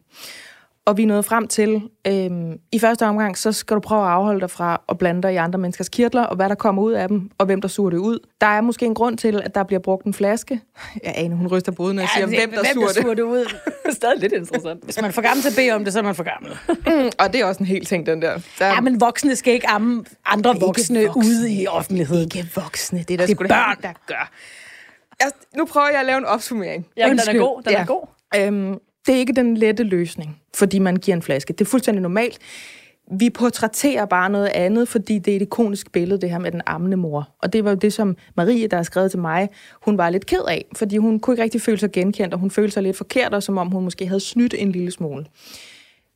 Og vi er nået frem til, øhm, i første omgang, så skal du prøve at afholde dig fra at blande dig i andre menneskers kirtler, og hvad der kommer ud af dem, og hvem der suger det ud. Der er måske en grund til, at der bliver brugt en flaske. Ja, Ane, hun ryster på når jeg siger, hvem der suger det. suger det ud. Er stadig lidt interessant. Hvis man for gammel til at bede om det, så er man for gammel. Mm, og det er også en helt ting, den der. der Ja, men voksne skal ikke amme andre Ikke voksne, voksne. ude i offentligheden. ikke voksne, det er der Det er børn. der gør. Jeg, nu prøver jeg at lave en opsummering. Jamen, den er god. Den Ja. er god. Øhm, det er ikke den lette løsning, fordi man giver en flaske. Det er fuldstændig normalt. Vi portrætterer bare noget andet, fordi det er et ikonisk billede, det her med den ammende mor. Og det var jo det, som Marie, der har skrevet til mig, hun var lidt ked af, fordi hun kunne ikke rigtig føle sig genkendt, og hun følte sig lidt forkert, og som om hun måske havde snydt en lille smule.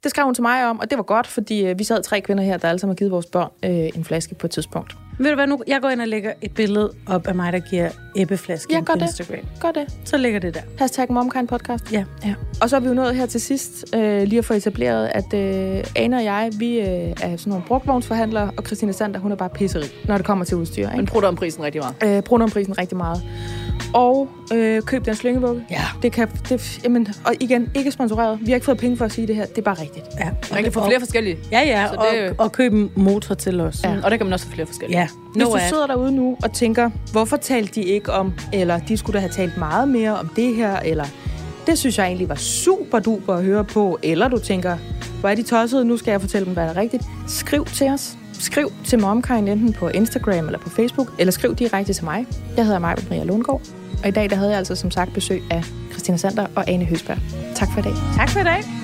Det skrev hun til mig om, og det var godt, fordi øh, vi sad tre kvinder her, der alle sammen har givet vores børn øh, en flaske på et tidspunkt. Ved du hvad, nu jeg går ind og lægger et billede op af mig, der giver æbbeflaske Ja, på gør det. Instagram. Gør det. Så ligger det der. Hashtag MomKind podcast. Ja. Ja. Og så er vi jo nået her til sidst, øh, lige at få etableret, at øh, Ane og jeg, vi øh, er sådan nogle brugtvognsforhandlere, og Christina Sander, hun er bare pisseri, når det kommer til udstyr. Men Ikke? prutter om prisen rigtig meget. Øh, bruger om prisen rigtig meget. Og øh, køb den slyngevugge. Ja. Det kan, det, jamen, og igen, ikke sponsoreret. Vi har ikke fået penge for at sige det her. Det er bare rigtigt. ja. Man kan få flere forskellige. Ja, ja, Så og, det- og købe en motor til os. Ja. Og der kan man også få flere forskellige. Ja. Hvis No du ad. sidder derude nu og tænker, hvorfor talte de ikke om, eller de skulle da have talt meget mere om det her, eller det synes jeg egentlig var super duper at høre på, eller du tænker, hvor er de tossede, nu skal jeg fortælle dem, hvad der er rigtigt. Skriv til os. Skriv til MomKind enten på Instagram eller på Facebook, eller skriv direkte til mig. Jeg hedder Maja Maria Lundgaard, og i dag der havde jeg altså som sagt besøg af Christina Sander og Ane Høsberg. Tak for i dag. Tak for i dag.